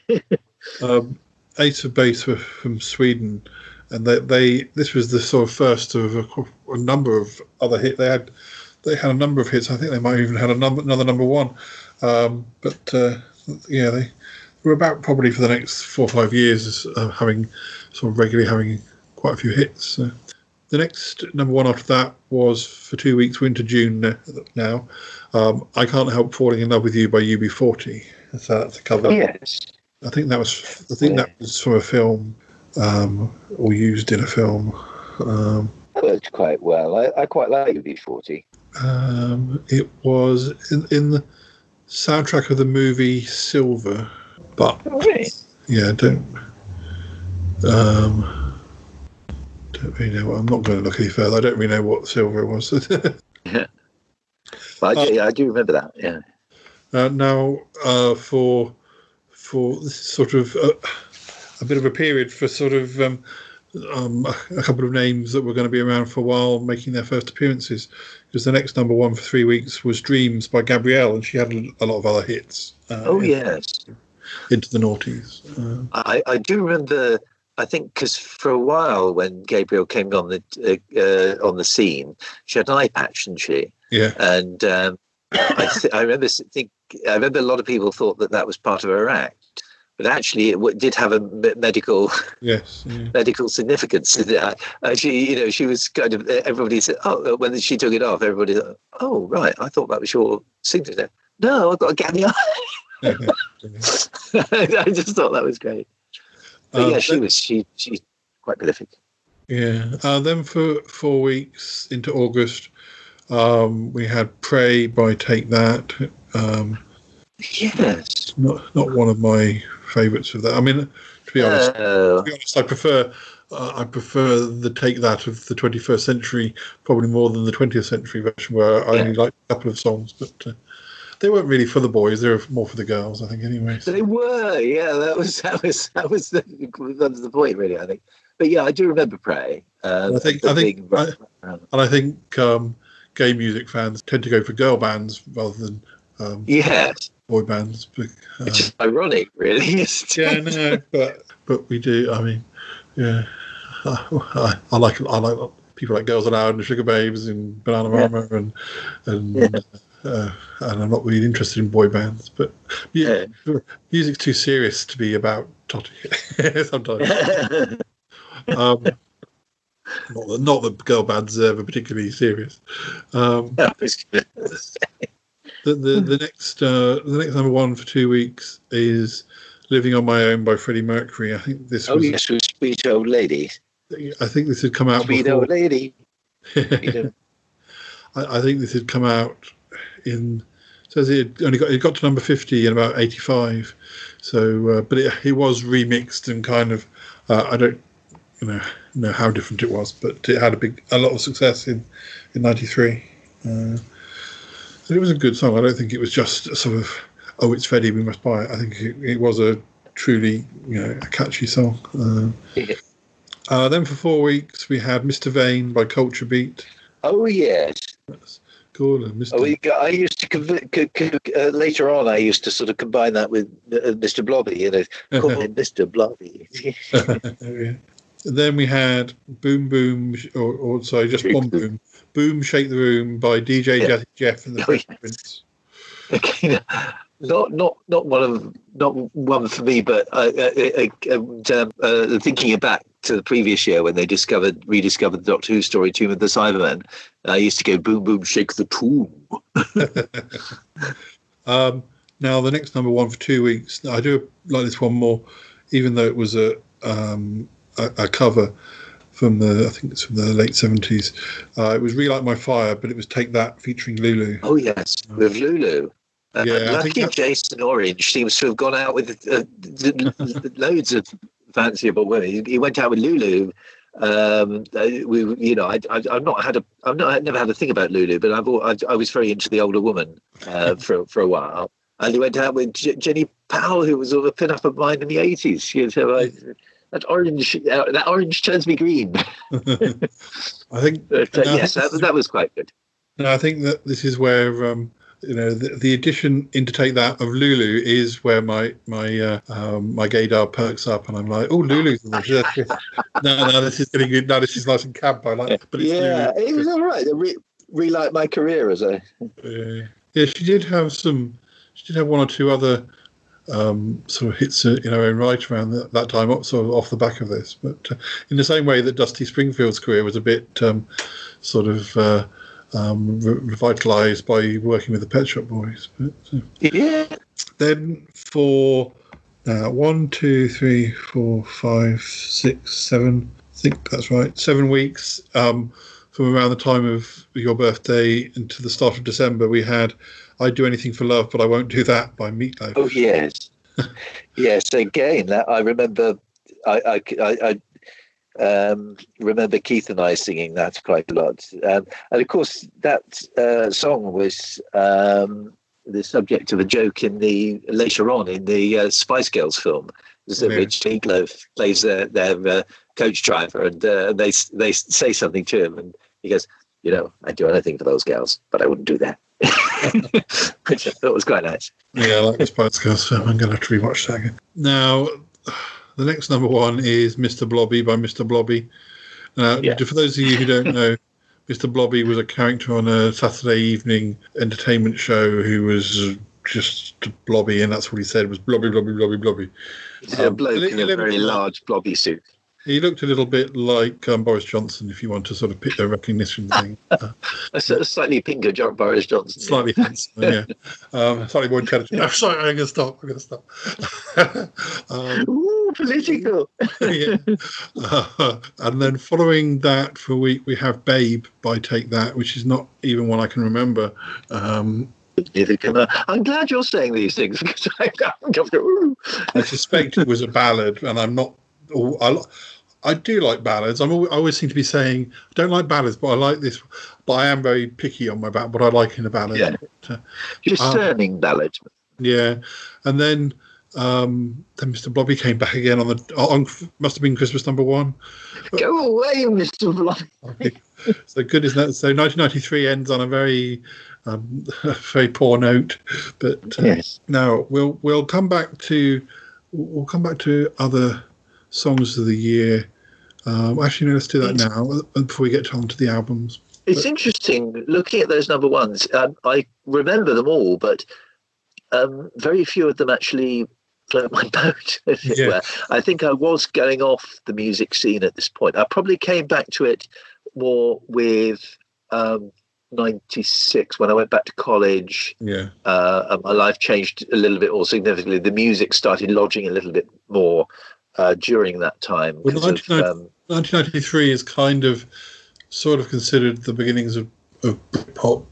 um, Ace of Base were from Sweden, and they, they this was the sort of first of a, a number of other hits. They had they had a number of hits. I think they might have even had a number, another number one. Um, but uh, yeah, they were about probably for the next four or five years uh, having sort of regularly having quite a few hits. So. The next number one after that was for two weeks, Winter June now. Um, I Can't Help Falling in Love with You by UB40. So that's a cover. yes. I think that was I think that was from a film um, or used in a film. Um, worked quite well. I, I quite like UB40. um, it was in, in the soundtrack of the movie Silver, but Really? yeah, don't um, don't really know. I'm not going to look any further. I don't really know what Silver was. But I, Uh, do, yeah, I do remember that. Yeah. Uh, now, uh, for for this sort of uh, a bit of a period for sort of um, um, a couple of names that were going to be around for a while making their first appearances. Because the next number one for three weeks was Dreams by Gabrielle, and she had a lot of other hits. Uh, Oh in- yes, into the noughties. Uh, I, I do remember. I think because for a while when Gabrielle came on the uh, uh, on the scene, she had an eye patch, didn't she? yeah, And um, I, th- I remember think I remember a lot of people thought that that was part of her act, but actually it w- did have a medical yes, yeah. medical significance. Uh, uh, she, you know, she was kind of everybody said, oh, when she took it off, everybody, thought, oh, right, I thought that was your signature. No, I've got a gap in the eye. I just thought that was great. But Um, yeah, she was she she's quite prolific. Yeah. Uh, then for four weeks into August, um, we had Pray by Take That. Um, Yes. not not one of my favourites of that. I mean, to be honest, Uh, to be honest, I prefer uh, I prefer the Take That of the 21st century probably more than the 20th century version, where I only like a couple of songs, but uh, they weren't really for the boys. They were more for the girls, I think. Anyway. they were, yeah. That was that was that was the that was the point, really. I think. But yeah, I do remember Pray. Uh, I think- I think- I- And I think um, gay music fans tend to go for girl bands rather than um, yes, boy bands. But, uh, which is ironic, really. isn't yeah, no, but but we do. I mean, yeah, I, I like I like people like Girls Aloud and Sugababes and Banana Yeah. Mama and and uh, and I'm not really interested in boy bands. But yeah, music's too serious to be about totty sometimes. um, not that not that girl bands are ever particularly serious. Um, I was gonna say. the the, the next uh, the next number one for two weeks is "Living on My Own" by Freddie Mercury. I think this Oh was. yes, with sweet old lady, I think this had come out sweet before. old lady. I, I think this had come out in. Says it only got it got to number fifty in about eighty five. So, uh, but it, it was remixed and kind of. Uh, I don't. you know know how different it was, but it had a big a lot of success in in '93. Uh, it was a good song. I don't think it was just a sort of oh, it's Freddie, we must buy it. I think it, it was a truly you know a catchy song. Uh, uh, then for four weeks we had Mr. Vain by Culture Beat. Oh yes. And Mr. Oh, we, I used to conv- co- co- uh, later on. I used to sort of combine that with uh, Mr. Blobby. You know, call him Mr. Blobby. yeah. Then we had Boom Boom, or, or sorry, just Bomb Boom. Boom Shake the Room by DJ Yeah. Jeff and the Oh, Fresh yes. Prince. Okay, not not not one of not one for me, but uh, uh, uh, um, uh, thinking back to the previous year when they discovered rediscovered the Doctor Who story Tomb of the Cybermen, I used to go boom boom shake the tomb. Um, now the next number one for two weeks. I do like this one more, even though it was a um, a, a cover from the I think it's from the late seventies. Uh, it was "Relight My Fire," but it was "Take That" featuring Lulu. Oh yes, with Lulu. Uh, Yeah, I lucky Jason Orange seems to have gone out with uh, loads of fanciable women. He, went out with Lulu. Um, uh, we, you know, I, I, I've not had a, I've not, I've never had a thing about Lulu, but I've, al- I, I was very into the older woman uh, for for a while. And he went out with J- Jenny Powell, who was a pin-up of mine in the eighties. She was, uh, that orange, uh, that orange turns me green. I think But, uh, I yes, that, that was quite good. No, I think that this is where um, you know the, the addition into take that of Lulu is where my my uh, um, my gaydar perks up, and I'm like, oh, Lulu's no, no, this is getting good. No, this is nice and camp. I like, but it's yeah, Lulu. it was all right. I re- relight my career as a Yeah, yeah, she did have some. She did have one or two other um, sort of hits uh, in her own right around that, that time, up sort of off the back of this. But uh, in the same way that Dusty Springfield's career was a bit um, sort of uh, um, re- revitalised by working with the Pet Shop Boys. But, uh, yeah. then for uh, one, two, three, four, five, six, seven. I think that's right. Seven weeks um, from around the time of your birthday until the start of December. We had "I'd Do Anything for Love, but I Won't Do That" by Meatloaf. Oh yes, yes. Again, that I remember. I I, I, I um, remember Keith and I singing that quite a lot, um, and of course that uh, song was um, the subject of a joke in the later on in the uh, Spice Girls film, that Yeah. plays their their uh, coach driver, and uh, they they say something to him, and he goes, "You know, I'd do anything for those girls, but I wouldn't do that." which I thought was quite nice. Yeah, I like the Spice Girls film. I'm going to have to rewatch that again. Now, the next number one is Mr. Blobby by Mr. Blobby. Now, Yeah. for those of you who don't know, Mr. Blobby was a character on a Saturday evening entertainment show who was just blobby, and that's what he said was blobby, blobby, blobby, blobby. He's a Um, bloke in a very large blobby suit. He looked a little bit like um, Boris Johnson, if you want to sort of pick the recognition thing. Uh, A slightly pinker John Boris Johnson. slightly handsomer, yeah. Um, slightly more intelligent. I'm sorry, I'm going to stop. I'm going to stop. um, Ooh, political. yeah. Uh, and then following that for a week, we have Babe by Take That, which is not even one I can remember. Um. I'm glad you're saying these things because I. I suspect it was a ballad, and I'm not. I, I do like ballads. I'm always, I always seem to be saying I don't like ballads, but I like this. But I am very picky on my ballad. What I like in a ballad. Yeah. But, uh, Discerning ballad. Yeah, and then um, then Mr. Blobby came back again on the on must have been Christmas number one. Go away, Mr. Blobby. so good is that. So 1993 ends on a very um, very poor note, but uh, Yes. now we'll we'll come back to we'll come back to other songs of the year. Um, actually, no, let's do that now before we get on to the albums. It's interesting looking at those number ones. Um, I remember them all, but um, very few of them actually float my boat, as it Yeah. were. I think I was going off the music scene at this point. I probably came back to it more with um, 96 when I went back to college. Yeah, Uh, my life changed a little bit more significantly. The music started lodging a little bit more uh, during that time. Well, of, um, 1993 is kind of sort of considered the beginnings of, of pop.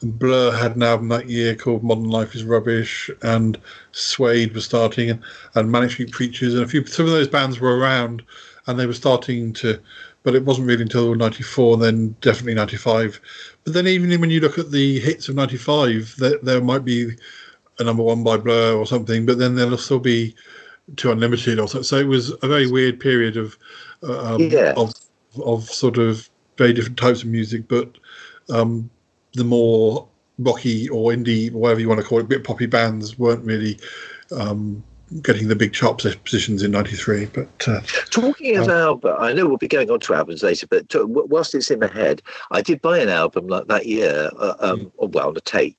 And Blur had an album that year called Modern Life is Rubbish, and Suede was starting, and, and Manic Street Preachers, and a few. Some of those bands were around and they were starting to, but it wasn't really until '94, and then definitely '95. But then even when you look at the hits of '95, there, there might be a number one by Blur or something, but then there'll still be Two Unlimited or so. So it was a very weird period of uh, um, Yeah. of of sort of very different types of music, but um, the more rocky or indie, whatever you want to call it, bit poppy bands weren't really um, getting the big chart posi- positions in '93. But uh, Talking of Um, album, I know we'll be going on to albums later, but to, whilst it's in my head, I did buy an album like that year, uh, um, or, well, on a tape.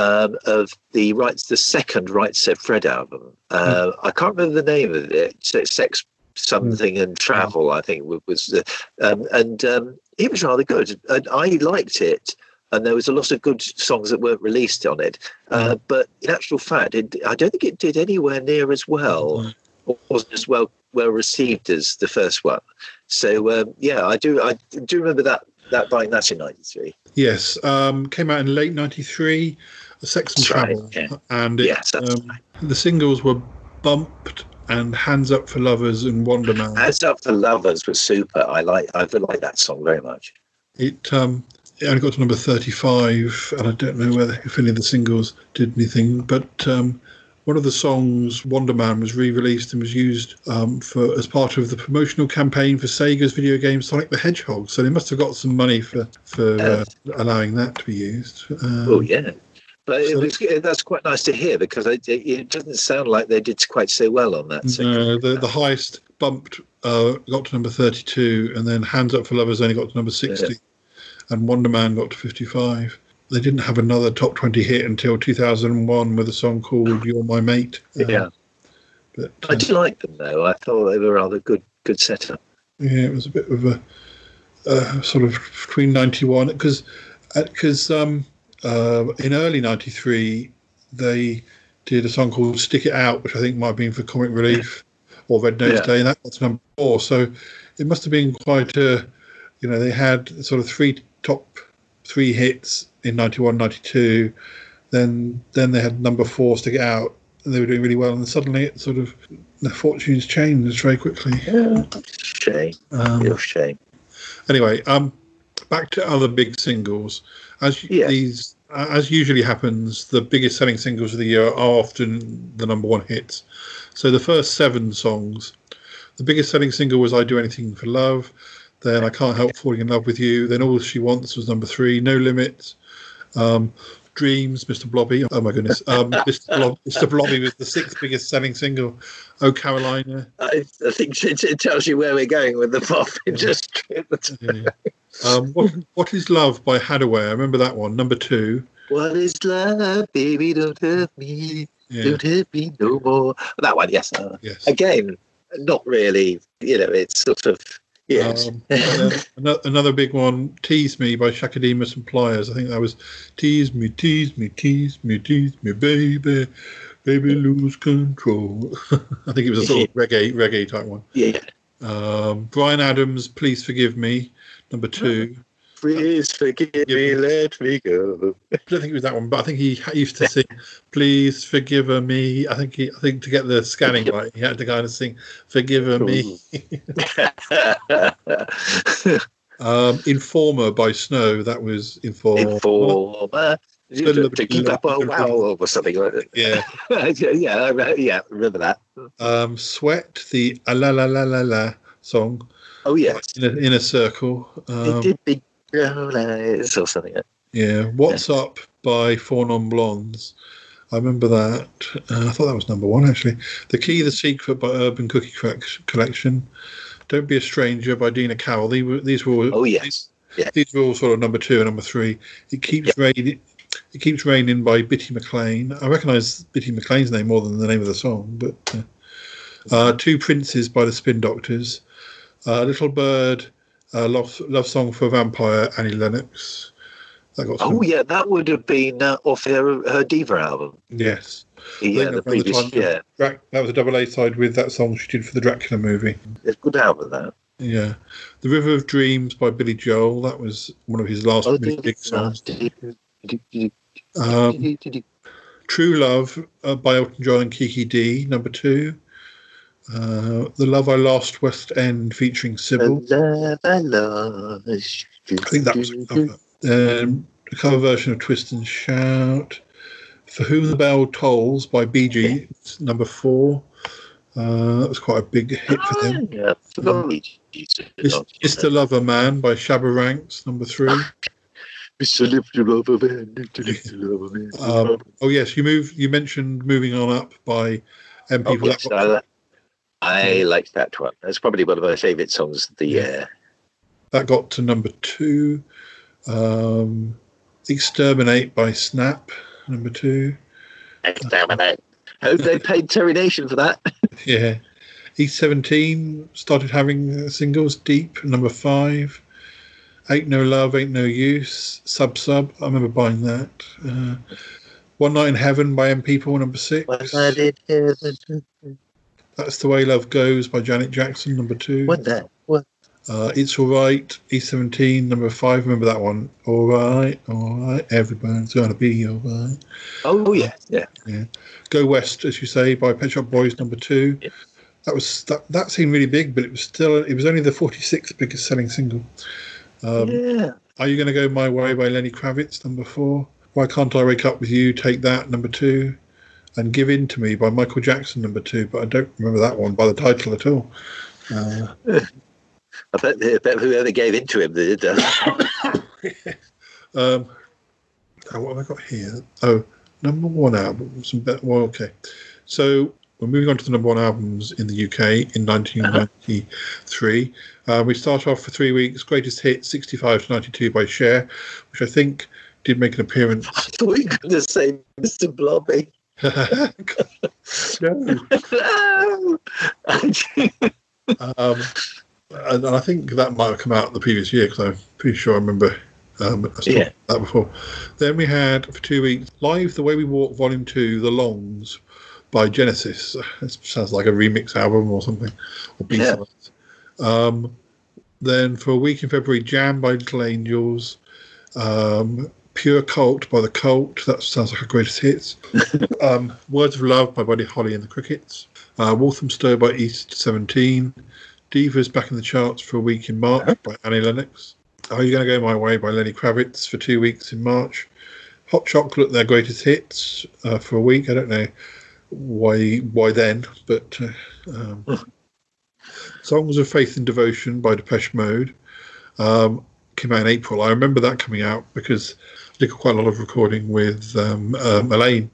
Um, of the rights, the second Right Said Fred album. Uh, I can't remember the name of it. Sex something and travel, I think was, the, um, and um, it was rather good. And I liked it, and there was a lot of good songs that weren't released on it. Uh, but in actual fact, it, I don't think it did anywhere near as well or wasn't as well well received as the first one. So um, yeah, I do I do remember that that buying that in '93. yes, um, came out in late '93. Sex and right, Travel, yeah. and it, Yes, um, the singles were Bumped and Hands Up for Lovers and Wonder Man. As Up for Lovers was super. I like I like that song very much. It um, it only got to number 35, and I don't know whether if any of the singles did anything, but um, one of the songs, Wonder Man, was re-released and was used um, for as part of the promotional campaign for Sega's video game Sonic the Hedgehog. So they must have got some money for for uh, allowing that to be used. Um, oh yeah. But it was, that's quite nice to hear because it, it doesn't sound like they did quite so well on that. second No, the the highest bumped uh, got to number 32, and then Hands Up for Lovers only got to number 60, Yeah. and Wonder Man got to 55. They didn't have another top 20 hit until 2001 with a song called "You're My Mate." Uh, Yeah. but I uh, did like them though. I thought they were rather good good setup. yeah, it was a bit of a uh, sort of between 91 because because um, uh, in early 93 they did a song called "Stick It Out," which I think might have been for Comic Relief or Red Nose Yeah. Day, and that got to number four. So it must have been quite a, you know, they had sort of three top three hits in 91, 92. Then then they had number four, "Stick It Out," and they were doing really well. And suddenly it sort of their fortunes changed very quickly. Shame, Um, real shame. anyway, um, back to other big singles. As Yeah. these, as usually happens, the biggest selling singles of the year are often the number one hits. So the first seven songs, the biggest selling single was "I Do Anything for Love." Then "I Can't Help Falling in Love with You." Then "All She Wants" was number three. "No Limits." Um, Dreams, Mr. Blobby. Oh my goodness, um, Mr. Blob, Mr. Blobby was the sixth biggest selling single. Oh Carolina, I, I think it, it tells you where we're going with the pop industry. Yeah. Um, what, what is Love by Hadaway? I remember that one. Number two. what is love, baby? Don't hurt me. Yeah. Don't hurt me no more. That one, yes. Uh, Yes. again, not really. You know, it's sort of yes. Um, and then ano- another big one, Tease Me by Chaka Demus and Pliers. I think that was Tease Me, Tease Me, Tease Me, Tease Me, baby, baby, lose control. I think it was a sort of reggae, reggae type one. yeah. Um, Bryan Adams, Please Forgive Me, number two. Please forgive me, let me go. I don't think it was that one, but I think he used to sing "Please Forgive Me." I think he, I think to get the scanning right, he had to kind of sing "Forgive Me." Um, Informer by Snow. That was Informer. Informer. To keep up a wow or something like that. Yeah. yeah, re- yeah, remember that. Um, Sweat, the a la la la la la song Oh yes, in a, in a circle. it Um, did big brown or something. yeah. What's Up by Four Non Blondes. I remember that. Uh, I thought that was number one actually. The Key, the Secret by Urban Cookie Collec- Collection. Don't Be a Stranger by Dina Carroll. These were, these were all, Oh yes, yeah. these were all sort of number two and number three. It keeps raining. It keeps raining by Bitty McLean. I recognise Bitty McLean's name more than the name of the song, but uh, uh, Two Princes by the Spin Doctors, uh, Little Bird, uh, love, love Song for Vampire, Annie Lennox. That got some, Oh yeah, that would have been uh, off her her diva album. yes. Yeah, the that was previous time- year. Drac- that was a double A side with that song she did for the Dracula movie. It's a good album that. Yeah, The River of Dreams by Billy Joel. That was one of his last Oh, did- big songs. did- did- Um, True Love uh, by Elton John and Kiki Dee, number two. Uh, the Love I Lost West End featuring Sybil. Love, I lost. I think that was a cover. Um, a cover version of Twist and Shout. For Whom the Bell Tolls by BG, number four. Uh, that was quite a big hit for them. Yeah, forgot me. It's, Mr. Lover Man by Shabba Ranks, number three. Mr. Little Lover Man, Mr. Lover Man. Um, oh yes, you move. You mentioned "Moving On Up" by M. Oh, People. I, I like that one. That's probably one of my favourite songs of the year. That got to number two. Um, "Exterminate" by Snap, number two. Exterminate. Hope they paid Terry Nation for that. Yeah. E17 started having singles. Deep, number five. Ain't No Love, Ain't No Use. Sub Sub. I remember buying that. Uh, One Night in Heaven by M People, number six. What I did heaven. That's The Way Love Goes by Janet Jackson, number two. What that? What? Uh, it's All Right, E17, number five. Remember that one. All right, all right. Everybody's going to be all right. Oh yeah, yeah. Yeah. Go West, as you say, by Pet Shop Boys, number two. Yeah. That was that, that seemed really big, but it was still it was only the 46th biggest selling single. Um, yeah. Are you going to go my way by Lenny Kravitz, number four? Why can't I wake up with you? Take that, number two. And Give In to Me by Michael Jackson, number two. But I don't remember that one by the title at all. Uh, I bet, I bet whoever gave in to him did. Uh, Um, oh, what have I got here? Oh, number one album. Some better. Well, okay. So we're moving on to the number one albums in the UK in 1993. Uh, we start off for three weeks. Greatest hit 65 to 92 by Cher, which I think did make an appearance. I thought you were going to say Mr. Blobby. No. um, and, I think that might have come out the previous year because I'm pretty sure I remember um, I Yeah. that before. Then we had for two weeks live the way we walk volume two, the Longs by Genesis. It sounds like a remix album or something, or B Yeah. Um, then for a week in February, Jam by Little Angels. Um, Pure Cult by The Cult. That sounds like a greatest hits. um, Words of Love by Buddy Holly and the Crickets. Uh, Walthamstow by East 17. Divas back in the charts for a week in March by Annie Lennox. Are You Gonna Go My Way by Lenny Kravitz for two weeks in March. Hot Chocolate, their greatest hits uh, for a week. I don't know why why then, but uh, um, Songs of Faith and Devotion by Depeche Mode um, came out in April. I remember that coming out because did quite a lot of recording with um, um, Elaine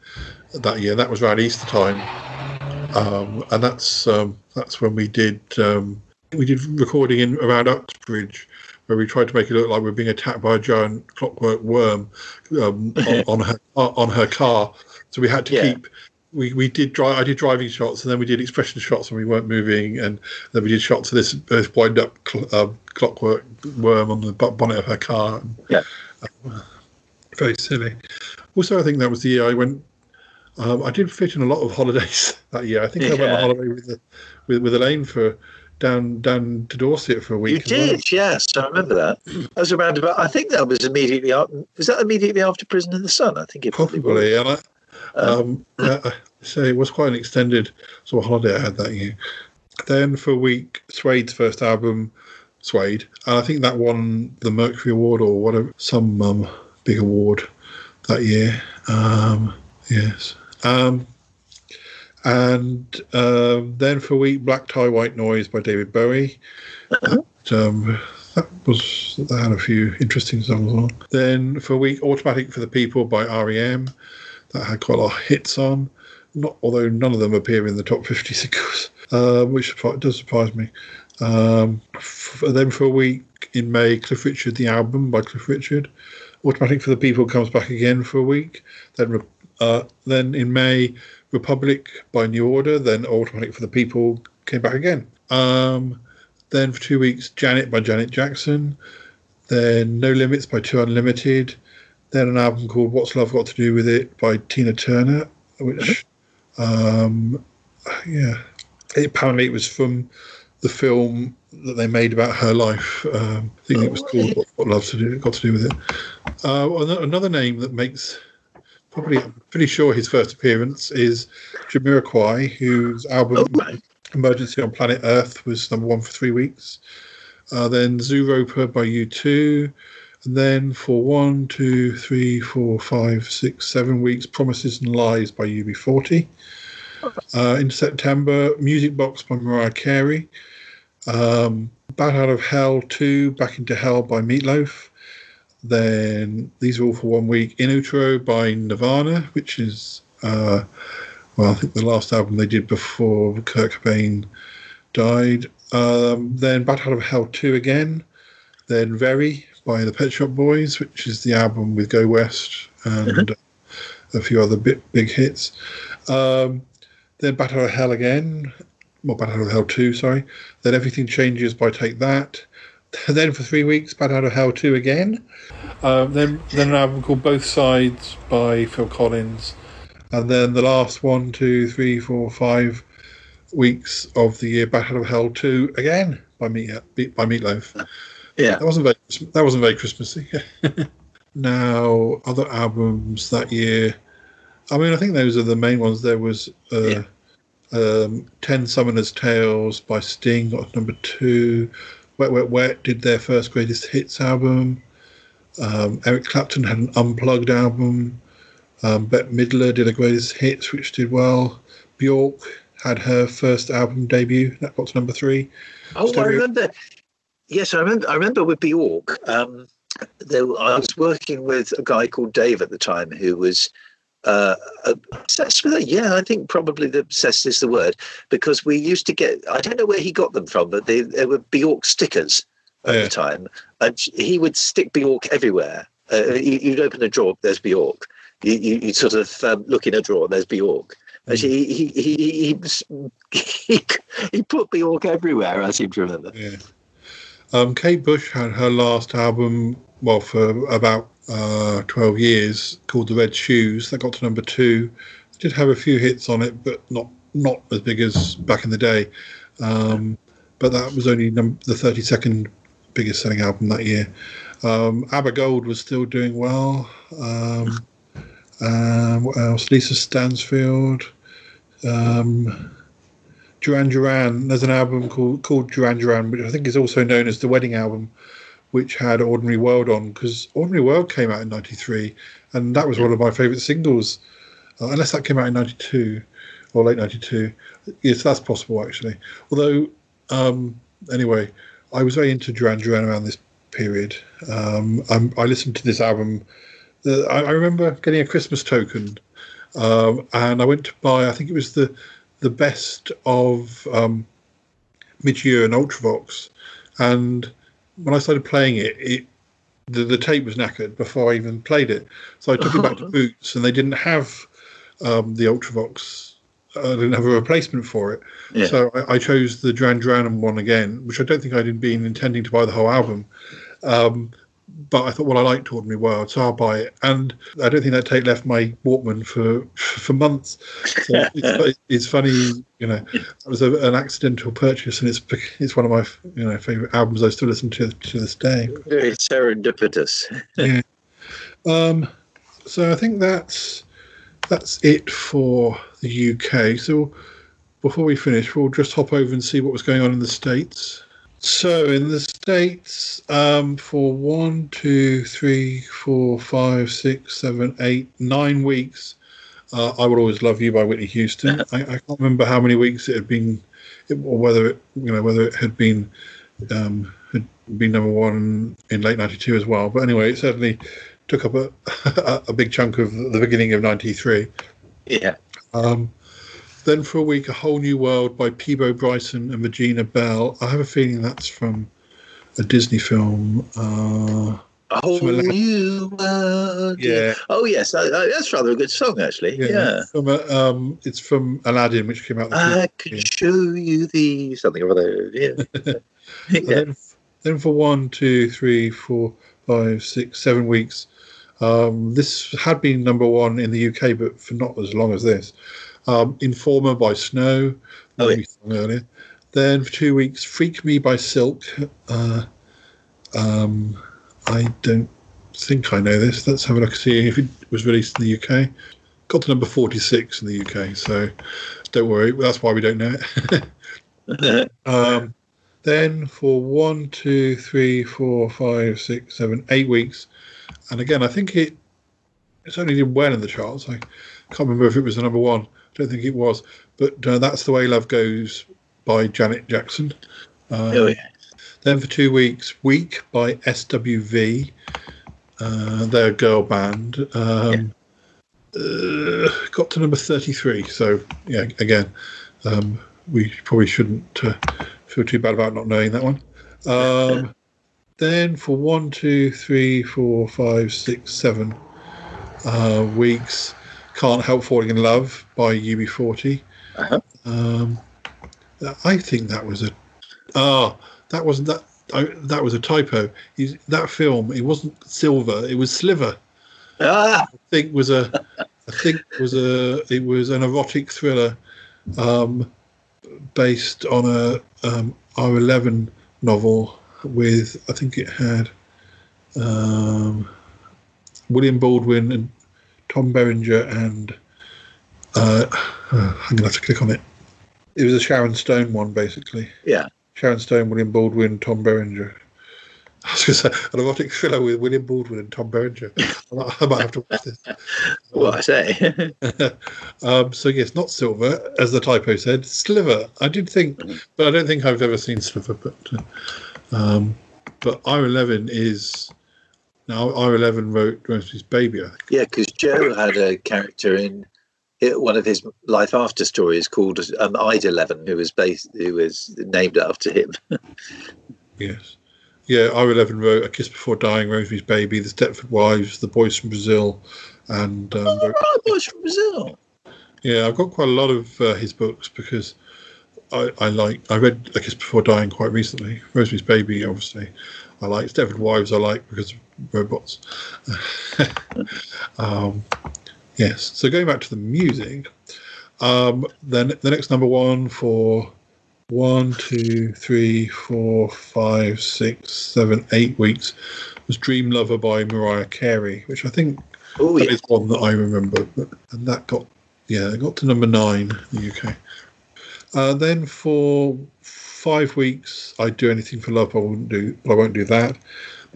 that year. That was around Easter time, um, and that's um, that's when we did um, we did recording in around Uxbridge, where we tried to make it look like we are being attacked by a giant clockwork worm um, on, on her on her car. So we had to Yeah. keep. We, we did drive. I did driving shots, and then we did expression shots when we weren't moving, and then we did shots of this, this wind up cl- uh, clockwork worm on the bonnet of her car. Yeah. Very silly. Also, I think that was the year I went. Um, I did fit in a lot of holidays that year. I think I went on holiday with the, with with Elaine for down down to Dorset for a You week. well. did, yes. I remember that. That was around about. I think that was immediately. after Was that immediately after Prison in the Sun? I think it probably was. Possibly, and I, um, uh, so it was quite an extended sort of holiday I had that year. Then for a week, Suede's first album, Suede, and I think that won the Mercury Award or whatever, some um, big award that year. Um, yes. Um, and um then for a week, Black Tie, White Noise by David Bowie. Um, that was that had a few interesting songs on. Then for a week, Automatic for the People by REM. That had quite a lot of hits on. Not although none of them appear in the top 50 singles, uh, which does surprise me. Um, f- then for a week in May, Cliff Richard, the album by Cliff Richard. Automatic for the People comes back again for a week. Then, uh, then in May, Republic by New Order. Then Automatic for the People came back again. Um, then for two weeks, Janet by Janet Jackson. Then No Limits by Two Unlimited. Then an album called What's Love Got to Do with It by Tina Turner, which, um, yeah, apparently it was from the film that they made about her life. Um, I think it was called What, what Love to Do Got to Do with It. Uh, another name that makes probably I'm pretty sure his first appearance is Jamiroquai, whose album Oh. Emergency on Planet Earth was number one for three weeks. Uh, then Zooropa by U2. And then for one, two, three, four, five, six, seven weeks, Promises and Lies by UB40. Uh, in September, Music Box by Mariah Carey. Um, Bat Out of Hell 2, Back into Hell by Meatloaf. Then these are all for one week. In Utero by Nirvana, which is, uh, well, I think the last album they did before Kurt Cobain died. Um, then Bat Out of Hell 2 again. Then Very by the Pet Shop Boys, which is the album with Go West and a few other bit, big hits. Um, then Out of Hell again. Well, Bat Out of Hell 2, sorry. Then Everything Changes by Take That. then for three weeks, Bat Out of Hell 2 again. Um, then, then an album called Both Sides by Phil Collins. And then the last one, two, three, four, five weeks of the year, Bat Out of Hell 2 again by Meat by Meatloaf. Yeah. That wasn't very that wasn't very Christmassy. now, other albums that year. I mean, I think those are the main ones. There was uh, um, Ten Summoners Tales by Sting got number two. Wet Wet Wet did their first greatest hits album. Um, Eric Clapton had an unplugged album. Um, Bette Midler did a greatest hits, which did well. Bjork had her first album debut. That got to number three. Oh, I remember. Yes, I remember. I remember with Bjork. Um, there, I was working with a guy called Dave at the time who was uh, obsessed with it. Yeah, I think probably the obsessed is the word because we used to get. I don't know where he got them from, but they, they were Bjork stickers at Yeah. the time, and he would stick Bjork everywhere. Uh, you, you'd open a drawer, there's Bjork. You, you, you'd sort of um, look in a drawer, there's Bjork. Actually, he, he, he, he, was- he, he put Bjork everywhere, I seem to remember. Yeah. Um, Kate Bush had her last album, well, for about uh, 12 years, called The Red Shoes. That got to number two. Did have a few hits on it, but not not as big as back in the day. Um, but that was only num- the 32nd biggest selling album that year. Um, ABBA Gold was still doing well. Um, um, what else? Lisa Stansfield. Um, Duran Duran. There's an album called called Duran Duran, which I think is also known as the wedding album, which had Ordinary World on because Ordinary World came out in '93, and that was one of my favourite singles. Uh, unless that came out in '92 or late '92, yes, that's possible actually. Although, um, anyway, I was very into Duran Duran around this period. Um, I'm, I listened to this album. Uh, I, I remember getting a Christmas token, um, and I went to buy. I think it was the the best of um, Midge Ure and Ultravox, and when I started playing it, it the, the tape was knackered before I even played it. So I took it back to Boots, and they didn't have um, the Ultravox. I didn't have a replacement for it, Yeah. so I, I chose the Duran Duran one again, which I don't think I'd been intending to buy the whole album. Um, but I thought, well, I liked Ordinary World, so I'll buy it. And I don't think that tape left my Walkman for for months. So it's, it's funny, you know, it was a, an accidental purchase, and it's it's one of my you know favorite albums. I still listen to to this day. Very serendipitous. yeah. Um, so I think that's that's it for the UK. So before we finish, we'll just hop over and see what was going on in the states. So in the states, um, for one, two, three, four, five, six, seven, eight, nine weeks, uh, "I Will Always Love You" by Whitney Houston. I, I can't remember how many weeks it had been, it, or whether it, you know, whether it had been um, had been number one in late '92 as well. But anyway, it certainly took up a a big chunk of the beginning of '93. Yeah. Um, then for a week, A Whole New World by Peabo Bryson and Regina Belle. I have a feeling that's from a Disney film. Uh, A whole from a- new world. Yeah. Oh yes, I, I, that's rather a good song actually. Yeah. From a, um, it's from Aladdin, which came out. the I year. can show you the something or other. Yeah. And then, then for one, two, three, four, five, six, seven weeks, um, this had been number one in the UK, but for not as long as this. Um, Informer by Snow, Oh, song earlier. Then for two weeks, Freak Me by Silk. Uh, um, I don't think I know this. Let's have a look see if it was released in the UK. got to number 46 in the UK. So don't worry, that's why we don't know it. um, then for one, two, three, four, five, six, seven, eight weeks, and again, I think it it's only did well in the charts. I can't remember if it was the number one. I don't think it was, but uh, that's the way love goes by Janet Jackson. Um, Oh, yeah. Then for two weeks, Weak by SWV. Uh, they're a girl band. Um, uh, got to number 33. So, yeah, again, um, we probably shouldn't uh, feel too bad about not knowing that one. Um, then for one, two, three, four, five, six, seven uh, weeks, Can't Help Falling in Love by UB40. Uh-huh. Um, I think that was a. Ah, that wasn't that. I, that was a typo. He's, that film, it wasn't Silver, it was Sliver. Ah, I think was a. I think was a. It was an erotic thriller, um, based on a um, Ira Levin novel with. I think it had um, William Baldwin and Tom Berenger and. Uh, I'm gonna have to click on it. It was a Sharon Stone one, basically. yeah. Sharon Stone, William Baldwin, Tom Berenger. I was going to say an erotic thriller with William Baldwin and Tom Berenger. I might, have to watch this. What I say. um, so yes, not silver, as the typo said. Sliver. I did think, but I don't think I've ever seen Sliver. But uh, um, but Ira Levin is now Ira Levin wrote Rosemary's Baby. I think. yeah, because Joe had a character in it, one of his life after stories called um, Ida Eleven, who was based, who was named after him. Yes. Yeah, Ira Levin wrote A Kiss Before Dying, Rosemary's Baby, The Stepford Wives, The Boys from Brazil, and um, oh, right, boys from Brazil. Yeah, I've got quite a lot of uh, his books because I, I like. I read I guess before dying quite recently. Rosemary's Baby, obviously, I like. Stepford Wives, I like because of robots. um, yes. So going back to the music, um, then the next number one for one, two, three, four, five, six, seven, eight weeks was Dream Lover by Mariah Carey, which I think Oh that yeah, is one that I remember, and that got yeah, it got to number nine in the UK. Uh, then for five weeks, I'd do anything for love. I wouldn't do. I won't do that.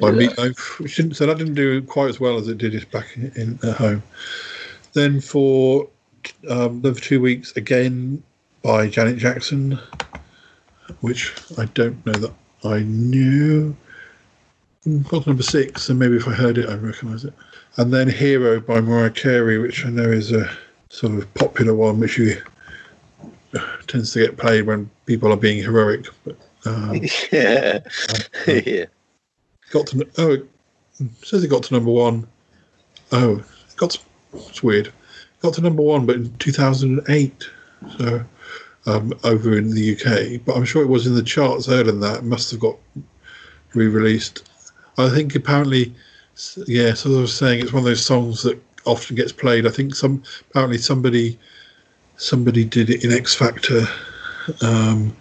By Yeah. Meatloaf, which didn't, so that didn't do quite as well as it did it back in, in at home. Then for um, then two weeks again by Janet Jackson, which I don't know that I knew. Mm, Got number six, and maybe if I heard it, I'd recognise it. And then Hero by Mariah Carey, which I know is a sort of popular one, which you tends to get played when people are being heroic. But um, yeah, yeah. got to oh, it says it got to number one. Oh, it got to, it's weird. Got to number one, but in 2008. So um, over in the UK, but I'm sure it was in the charts earlier than that. It must have got re-released. I think apparently, yeah. So I was saying, it's one of those songs that often gets played. I think some apparently somebody somebody did it in X Factor, um,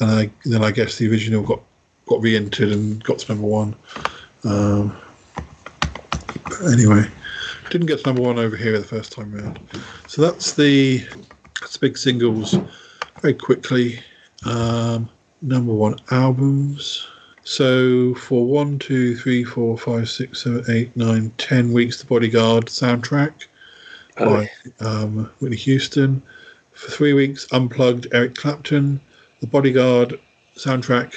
and I, then I guess the original got got re-entered and got to number one. Um, anyway, didn't get to number one over here the first time round. So that's the that's the big singles. Very quickly, um, number one albums. So for one, two, three, four, five, six, seven, eight, nine, ten weeks, the Bodyguard soundtrack Oh, by um, Whitney Houston. For three weeks, Unplugged, Eric Clapton. The Bodyguard soundtrack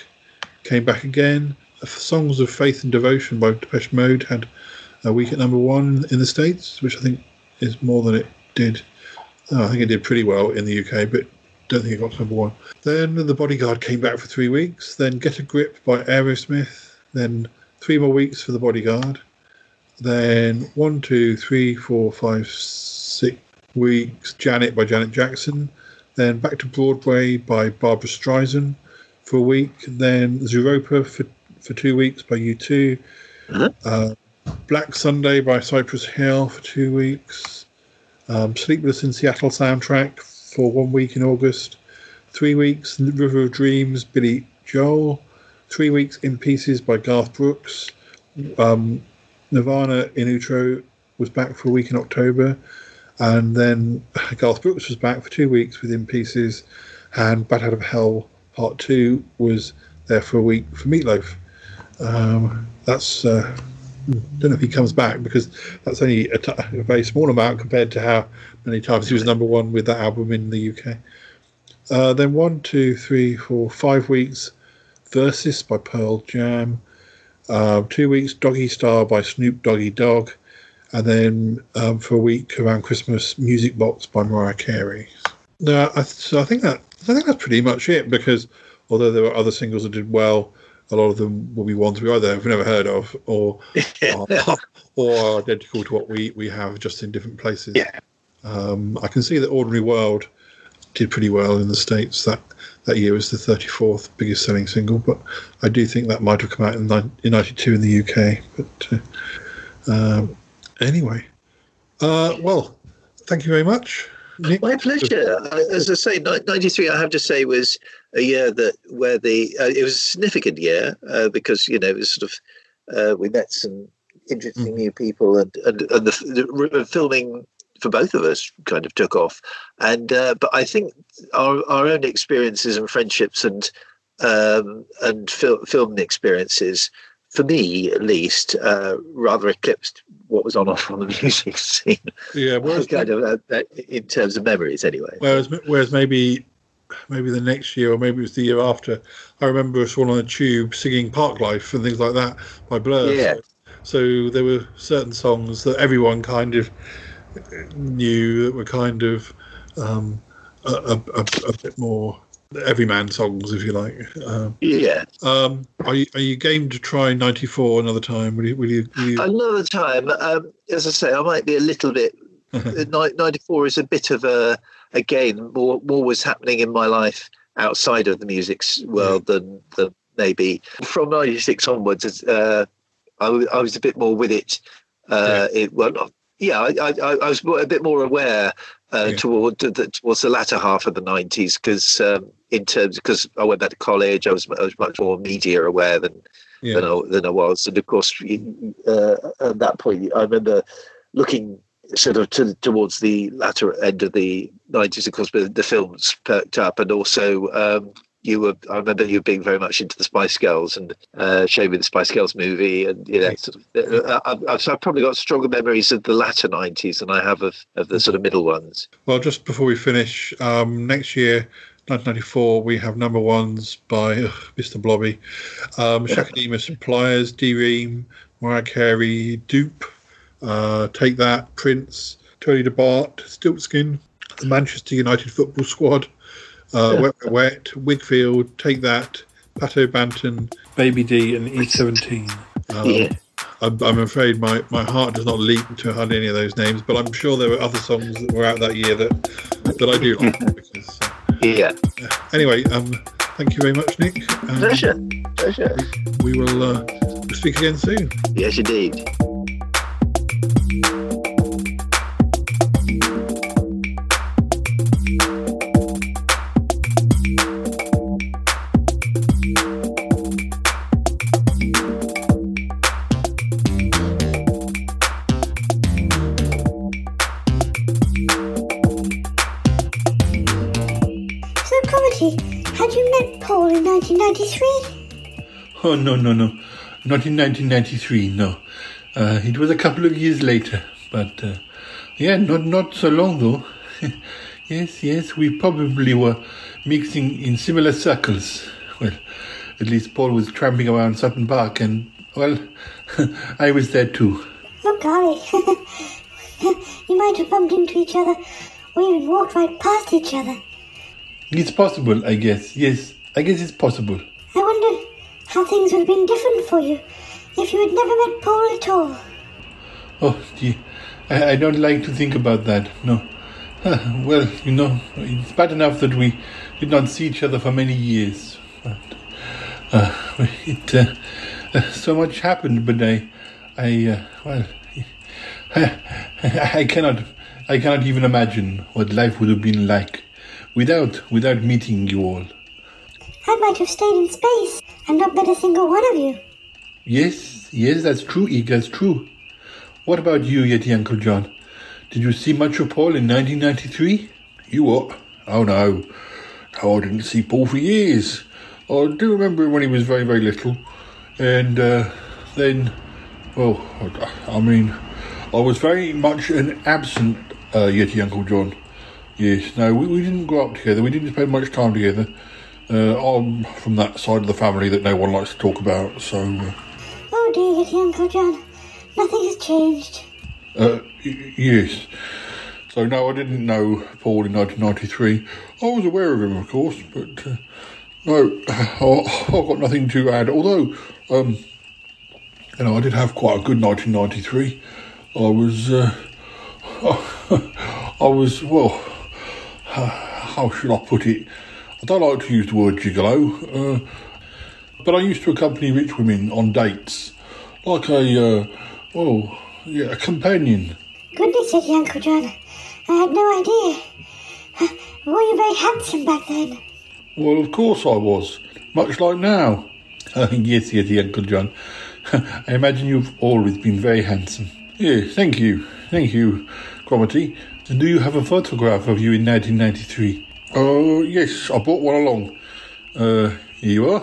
came back again. Songs of Faith and Devotion by Depeche Mode had a week at number one in the States, which I think is more than it did. oh, I think it did pretty well in the UK, but don't think it got to number one. Then The Bodyguard came back for three weeks. Then Get a Grip by Aerosmith. Then three more weeks for The Bodyguard. Then one, two, three, four, five, six weeks. Janet by Janet Jackson. Then Back to Broadway by Barbra Streisand for a week. Then Zooropa for for two weeks by U2. Uh, Black Sunday by Cypress Hill for two weeks. Um, Sleepless in Seattle soundtrack for one week in August. Three weeks River of Dreams, Billy Joel. Three weeks In Pieces by Garth Brooks. Um, Nirvana in Utero was back for a week in October. And then Garth Brooks was back for two weeks with In Pieces, and Bat Out of Hell Part 2 was there for a week for Meatloaf. Um, that's, uh, don't know if he comes back because that's only a, t- a very small amount compared to how many times he was number one with that album in the UK. Uh, then one, two, three, four, five weeks Versus by Pearl Jam. Uh, two weeks Doggystyle by Snoop Doggy Dogg. And then um, for a week around Christmas, Music Box by Mariah Carey. No, I, so I think that I think that's pretty much it because although there were other singles that did well, a lot of them will be ones we either have never heard of or are, or are identical to what we, we have just in different places. Yeah. Um, I can see that Ordinary World did pretty well in the States. That that year was the 34th biggest selling single, but I do think that might have come out in, in 92 in the UK. But uh, um, anyway, uh, well, thank you very much. My pleasure. As I say, 93, I have to say, was a year that where the uh, it was a significant year uh, because you know it was sort of uh, we met some interesting new people and and, and the, the filming for both of us kind of took off. And uh, but I think our our own experiences and friendships and um, and fil- film experiences. For me, at least, uh, rather eclipsed what was on offer on the music scene. Yeah, whereas, kind of uh, in terms of memories, anyway. whereas whereas maybe maybe the next year or maybe it was the year after, I remember us all on the tube singing Park Life and things like that by Blur. Yeah. So there were certain songs that everyone kind of knew that were kind of um, a, a, a, a bit more everyman songs, if you like. Um, Yeah. um, are you are you game to try '94 another time? Will you? Will you? Will you Another time, um, as I say, I might be a little bit. 94 is a bit of a, again, more, more was happening in my life outside of the music world than, than maybe. From 96 onwards, it's, uh, I, w- I was a bit more with it. Uh, it well, not, yeah, I, I, I I was a bit more aware uh, Yeah. toward the, towards the latter half of the 90s because um, in terms because I went back to college, I was, I was much more media aware than yeah. than I, than I was. And of course, uh, at that point, I remember looking sort of to, towards the latter end of the 90s, of course, but the films perked up. And also, um, you were, I remember you being very much into the Spice Girls and uh, showing me the Spice Girls movie. And, you know, sort of, uh, I, I've, I've probably got stronger memories of the latter 90s than I have of, of the sort of middle ones. Well, just before we finish, um, next year, 1994, we have number ones by ugh, Mr. Blobby, um, Chaka Demus and Pliers, D Ream, Mariah Carey, Doop, uh, Take That, Prince, Tony Di Bart, Stiltskin, the Manchester United football squad, uh, Wet Wet Wet, Whigfield, Take That, Pato Banton, Baby D, and E17. Um, Yeah. I'm, I'm afraid my, my heart does not leap to hardly any of those names, but I'm sure there were other songs that were out that year that that I do like. Because, uh, Yeah. anyway, um, thank you very much, Nick. and Pleasure. Pleasure. We will uh, speak again soon. Yes, indeed. Oh, no, no, no. Not in 1993, no. Uh, it was a couple of years later. But, uh, yeah, not, not so long, though. yes, yes, we probably were mixing in similar circles. Well, at least Paul was tramping around Sutton Park, and, well, I was there too. Oh, golly. you might have bumped into each other or even walked right past each other. It's possible, I guess. Yes, I guess it's possible. I wonder how things would have been different for you if you had never met Paul at all. Oh, gee, I, I don't like to think about that. No. Ah, well, you know, it's bad enough that we did not see each other for many years. But, uh, it, uh, so much happened, but I, I, uh, well, I, I cannot, I cannot even imagine what life would have been like without, without meeting you all. I might have stayed in space and not met a single one of you. Yes, yes, that's true, Ig, that's true. What about you, Yeti Uncle John? did you see much of Paul in 1993? You what? Oh no. No, I didn't see Paul for years. I do remember him when he was very, very little. And uh, then, well, I- I mean, I was very much an absent uh, Yeti Uncle John. Yes, no, we, we didn't grow up together. We didn't spend much time together. Uh, I'm from that side of the family that no one likes to talk about, so. Uh, Oh dear, Uncle John. Nothing has changed. Uh, y- yes. So no, I didn't know Paul in 1993. I was aware of him, of course, but uh, no, I've got nothing to add. Although, um, you know, I did have quite a good 1993. I was, uh, I was well. How should I put it? I don't like to use the word gigolo, uh, but I used to accompany rich women on dates, like a, uh, well, yeah, a companion. Goodness, Yeti Uncle John. I had no idea. Were you very handsome back then? Well, of course I was, much like now. yes, yes, Uncle John. I imagine you've always been very handsome. Yes, thank you, thank you, Cromitty. And do you have a photograph of you in 1993? Oh, yes, I brought one along. Uh, here you are.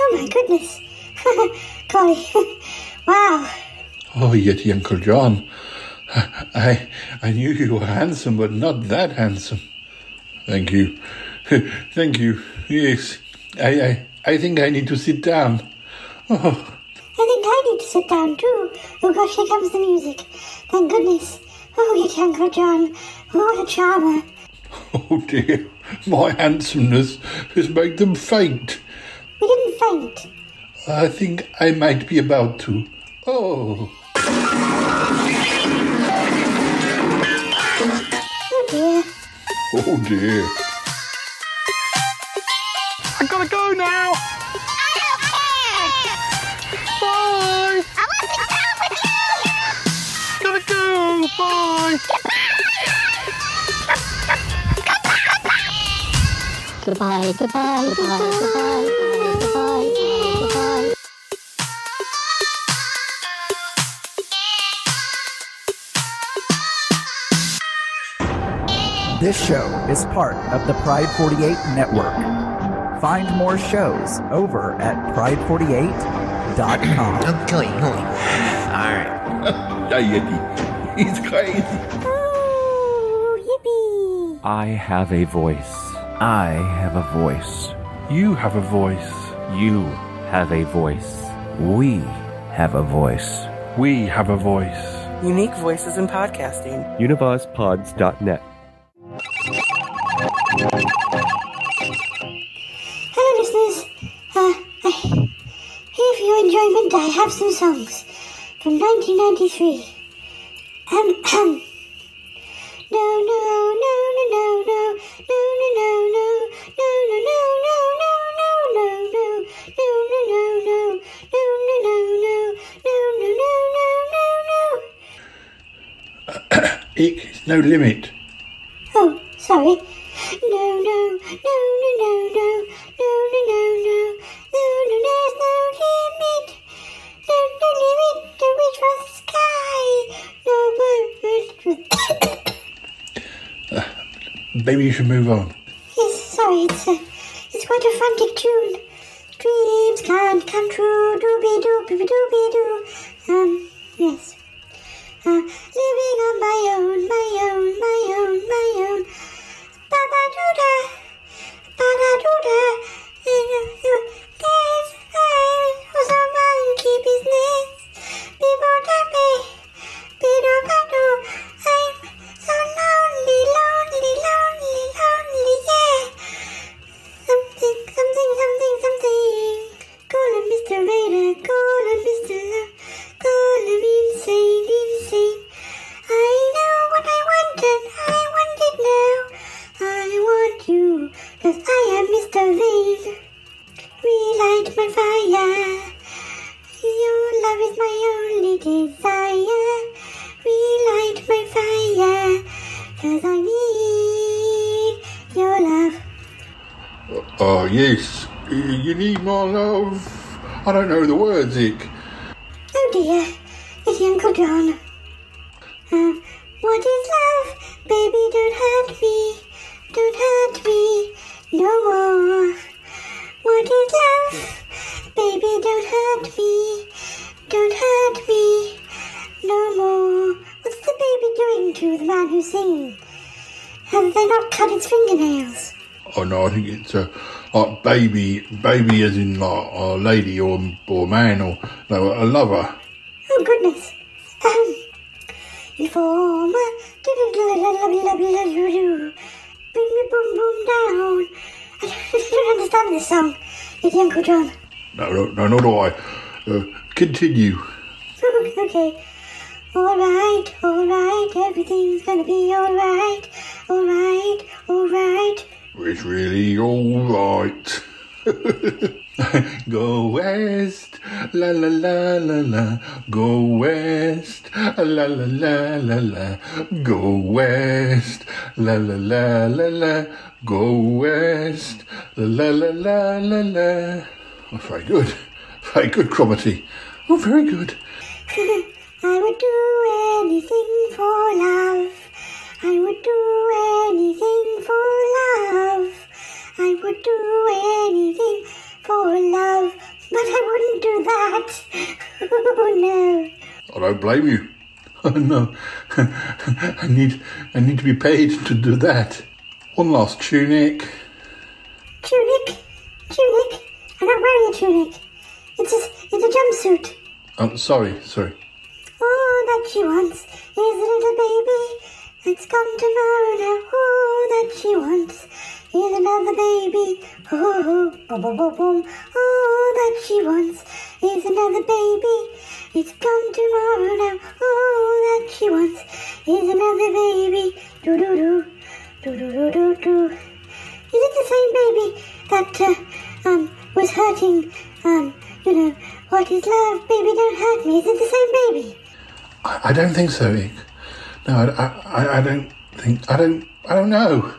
Oh my goodness. Golly. wow. Oh, Yeti Uncle John. I I knew you were handsome, but not that handsome. Thank you. Thank you. Yes. I, I I think I need to sit down. Oh, I think I need to sit down too. Oh gosh, here comes the music. Thank goodness. Oh, Yeti Uncle John. What a charmer. oh dear. My handsomeness has made them faint. We didn't faint. I think I might be about to. Oh. Oh dear. Oh dear. I gotta go now. Bye. I want to go with you. Gotta go. Bye. Goodbye, goodbye, goodbye, goodbye, goodbye, goodbye. This show is part of the Pride 48 network. Find more shows over at pride48.com. Okay, Alright. Hey, Yeti. He's crazy. Oh, yippee. I have a voice. I have a voice. You have a voice. You have a voice. We have a voice. We have a voice. Unique voices in podcasting. UnivazPods.net. Hello, listeners. Uh, I, here for your enjoyment, I have some songs from 1993. Um, um. No, no, no, no, no, no, no, it's no limit. Oh, sorry. No, no, no, no, no, no, no, no, no, no, no, no, there's no limit. No, no limit to reach for the sky. No word. Maybe you should move on. Yes, sorry, it's a, it's quite a frantic tune. Dreams can't come true. Doobie doobie doobie doo. Um, yes. Living on my own, my own, my own, my own. Ba-ba doo-da, ba-da-doo-da. There's was a monkey business. Bibo-da-be, bido-ba-doo. I'm so lonely, lonely, lonely, lonely, yeah. Something, something, something, something. Call him Mr. Raider, call him Mr. Love, cause I am Mr. Relight my fire. Your love is my only desire. Relight my I need your love. Oh, yes. You need my love. I don't know the words, Ikk. Oh dear, Uncle John. Uh, what is love? Baby, don't hurt me. Don't hurt me no more. What is love? Baby, don't hurt me. Don't hurt me no more. What's the baby doing to the man who's singing? Have they not cut its fingernails? Oh no, I think it's a like baby, baby as in like a lady or or man or no a lover. Oh goodness. Informer, give it bring me boom boom down. I don't understand this song, It's Uncle John. No, no, no, nor do I. Uh, continue. okay. Alright, alright, everything's gonna be alright. Alright, alright. It's really alright. Go west, la la la la la. Go west, la la la la la. Go west, la la la la la. Go west, la la la la la. Oh, very good, very good, Cromarty. Oh, very good. I would do anything for love. I would do anything for love. I would do anything for love, but I wouldn't do that. Oh no. I don't blame you. Oh no, I need, I need to be paid to do that. One last tunic. Tunic, tunic. I'm not wearing a tunic. It's a, it's a jumpsuit. Oh, sorry, sorry. All that she wants is a little baby that's come tomorrow now. All that she wants is another baby. Oh, boom, boom, boom, boom. All that she wants is another baby. It's come tomorrow now. All that she wants is another baby. Do do do, do do do do do. Is it the same baby that uh, um was hurting um you know what is love? Baby, don't hurt me. Is it the same baby? I, I don't think so, Ikk. No, I, I, I don't think. I don't. I don't know.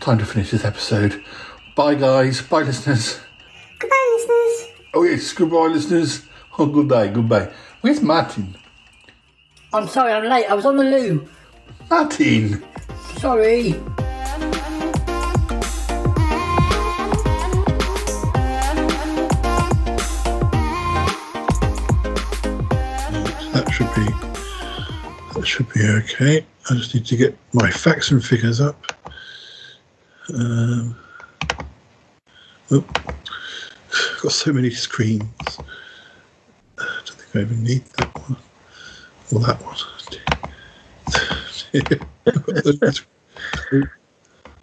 Time to finish this episode. Bye, guys. Bye, listeners. Goodbye, listeners. Oh yes, goodbye, listeners. Oh, goodbye, goodbye. Where's Martin? I'm sorry, I'm late. I was on the loo. Martin. Sorry. That should be that should be okay. I just need to get my facts and figures up. Um, oh, I've got so many screens. I don't think I even need that one or that one.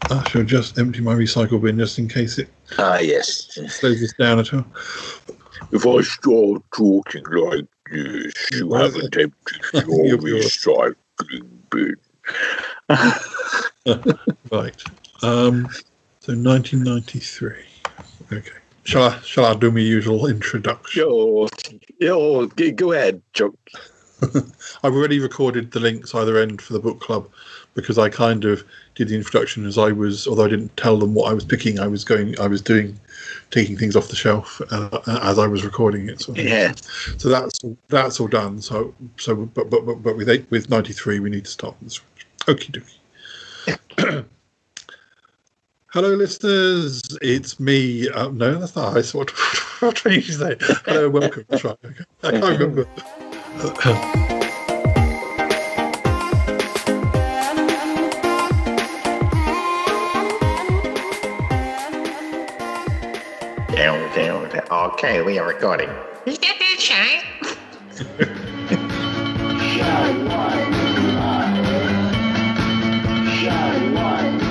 I shall just empty my recycle bin just in case it Ah, yes. slows us down at all. If I start talking like this, you haven't emptied your recycling bin. right. Um, so 1993. Okay. Shall I, shall I do my usual introduction? Yo, yo, go ahead, Chuck. I've already recorded the links either end for the book club because I kind of did the introduction as I was, although I didn't tell them what I was picking. I was going, I was doing, taking things off the shelf uh, as I was recording it. So, Yeah. So that's that's all done. So so but but but, but with eight, with ninety three we need to start scratch. Okie dokie. Hello, listeners. It's me. Uh, no, that's not ice. What, what are you say? Hello, welcome. That's right. Okay. I can't remember. down, down, down. Okay, we are recording. Is that that shine? shine one light. One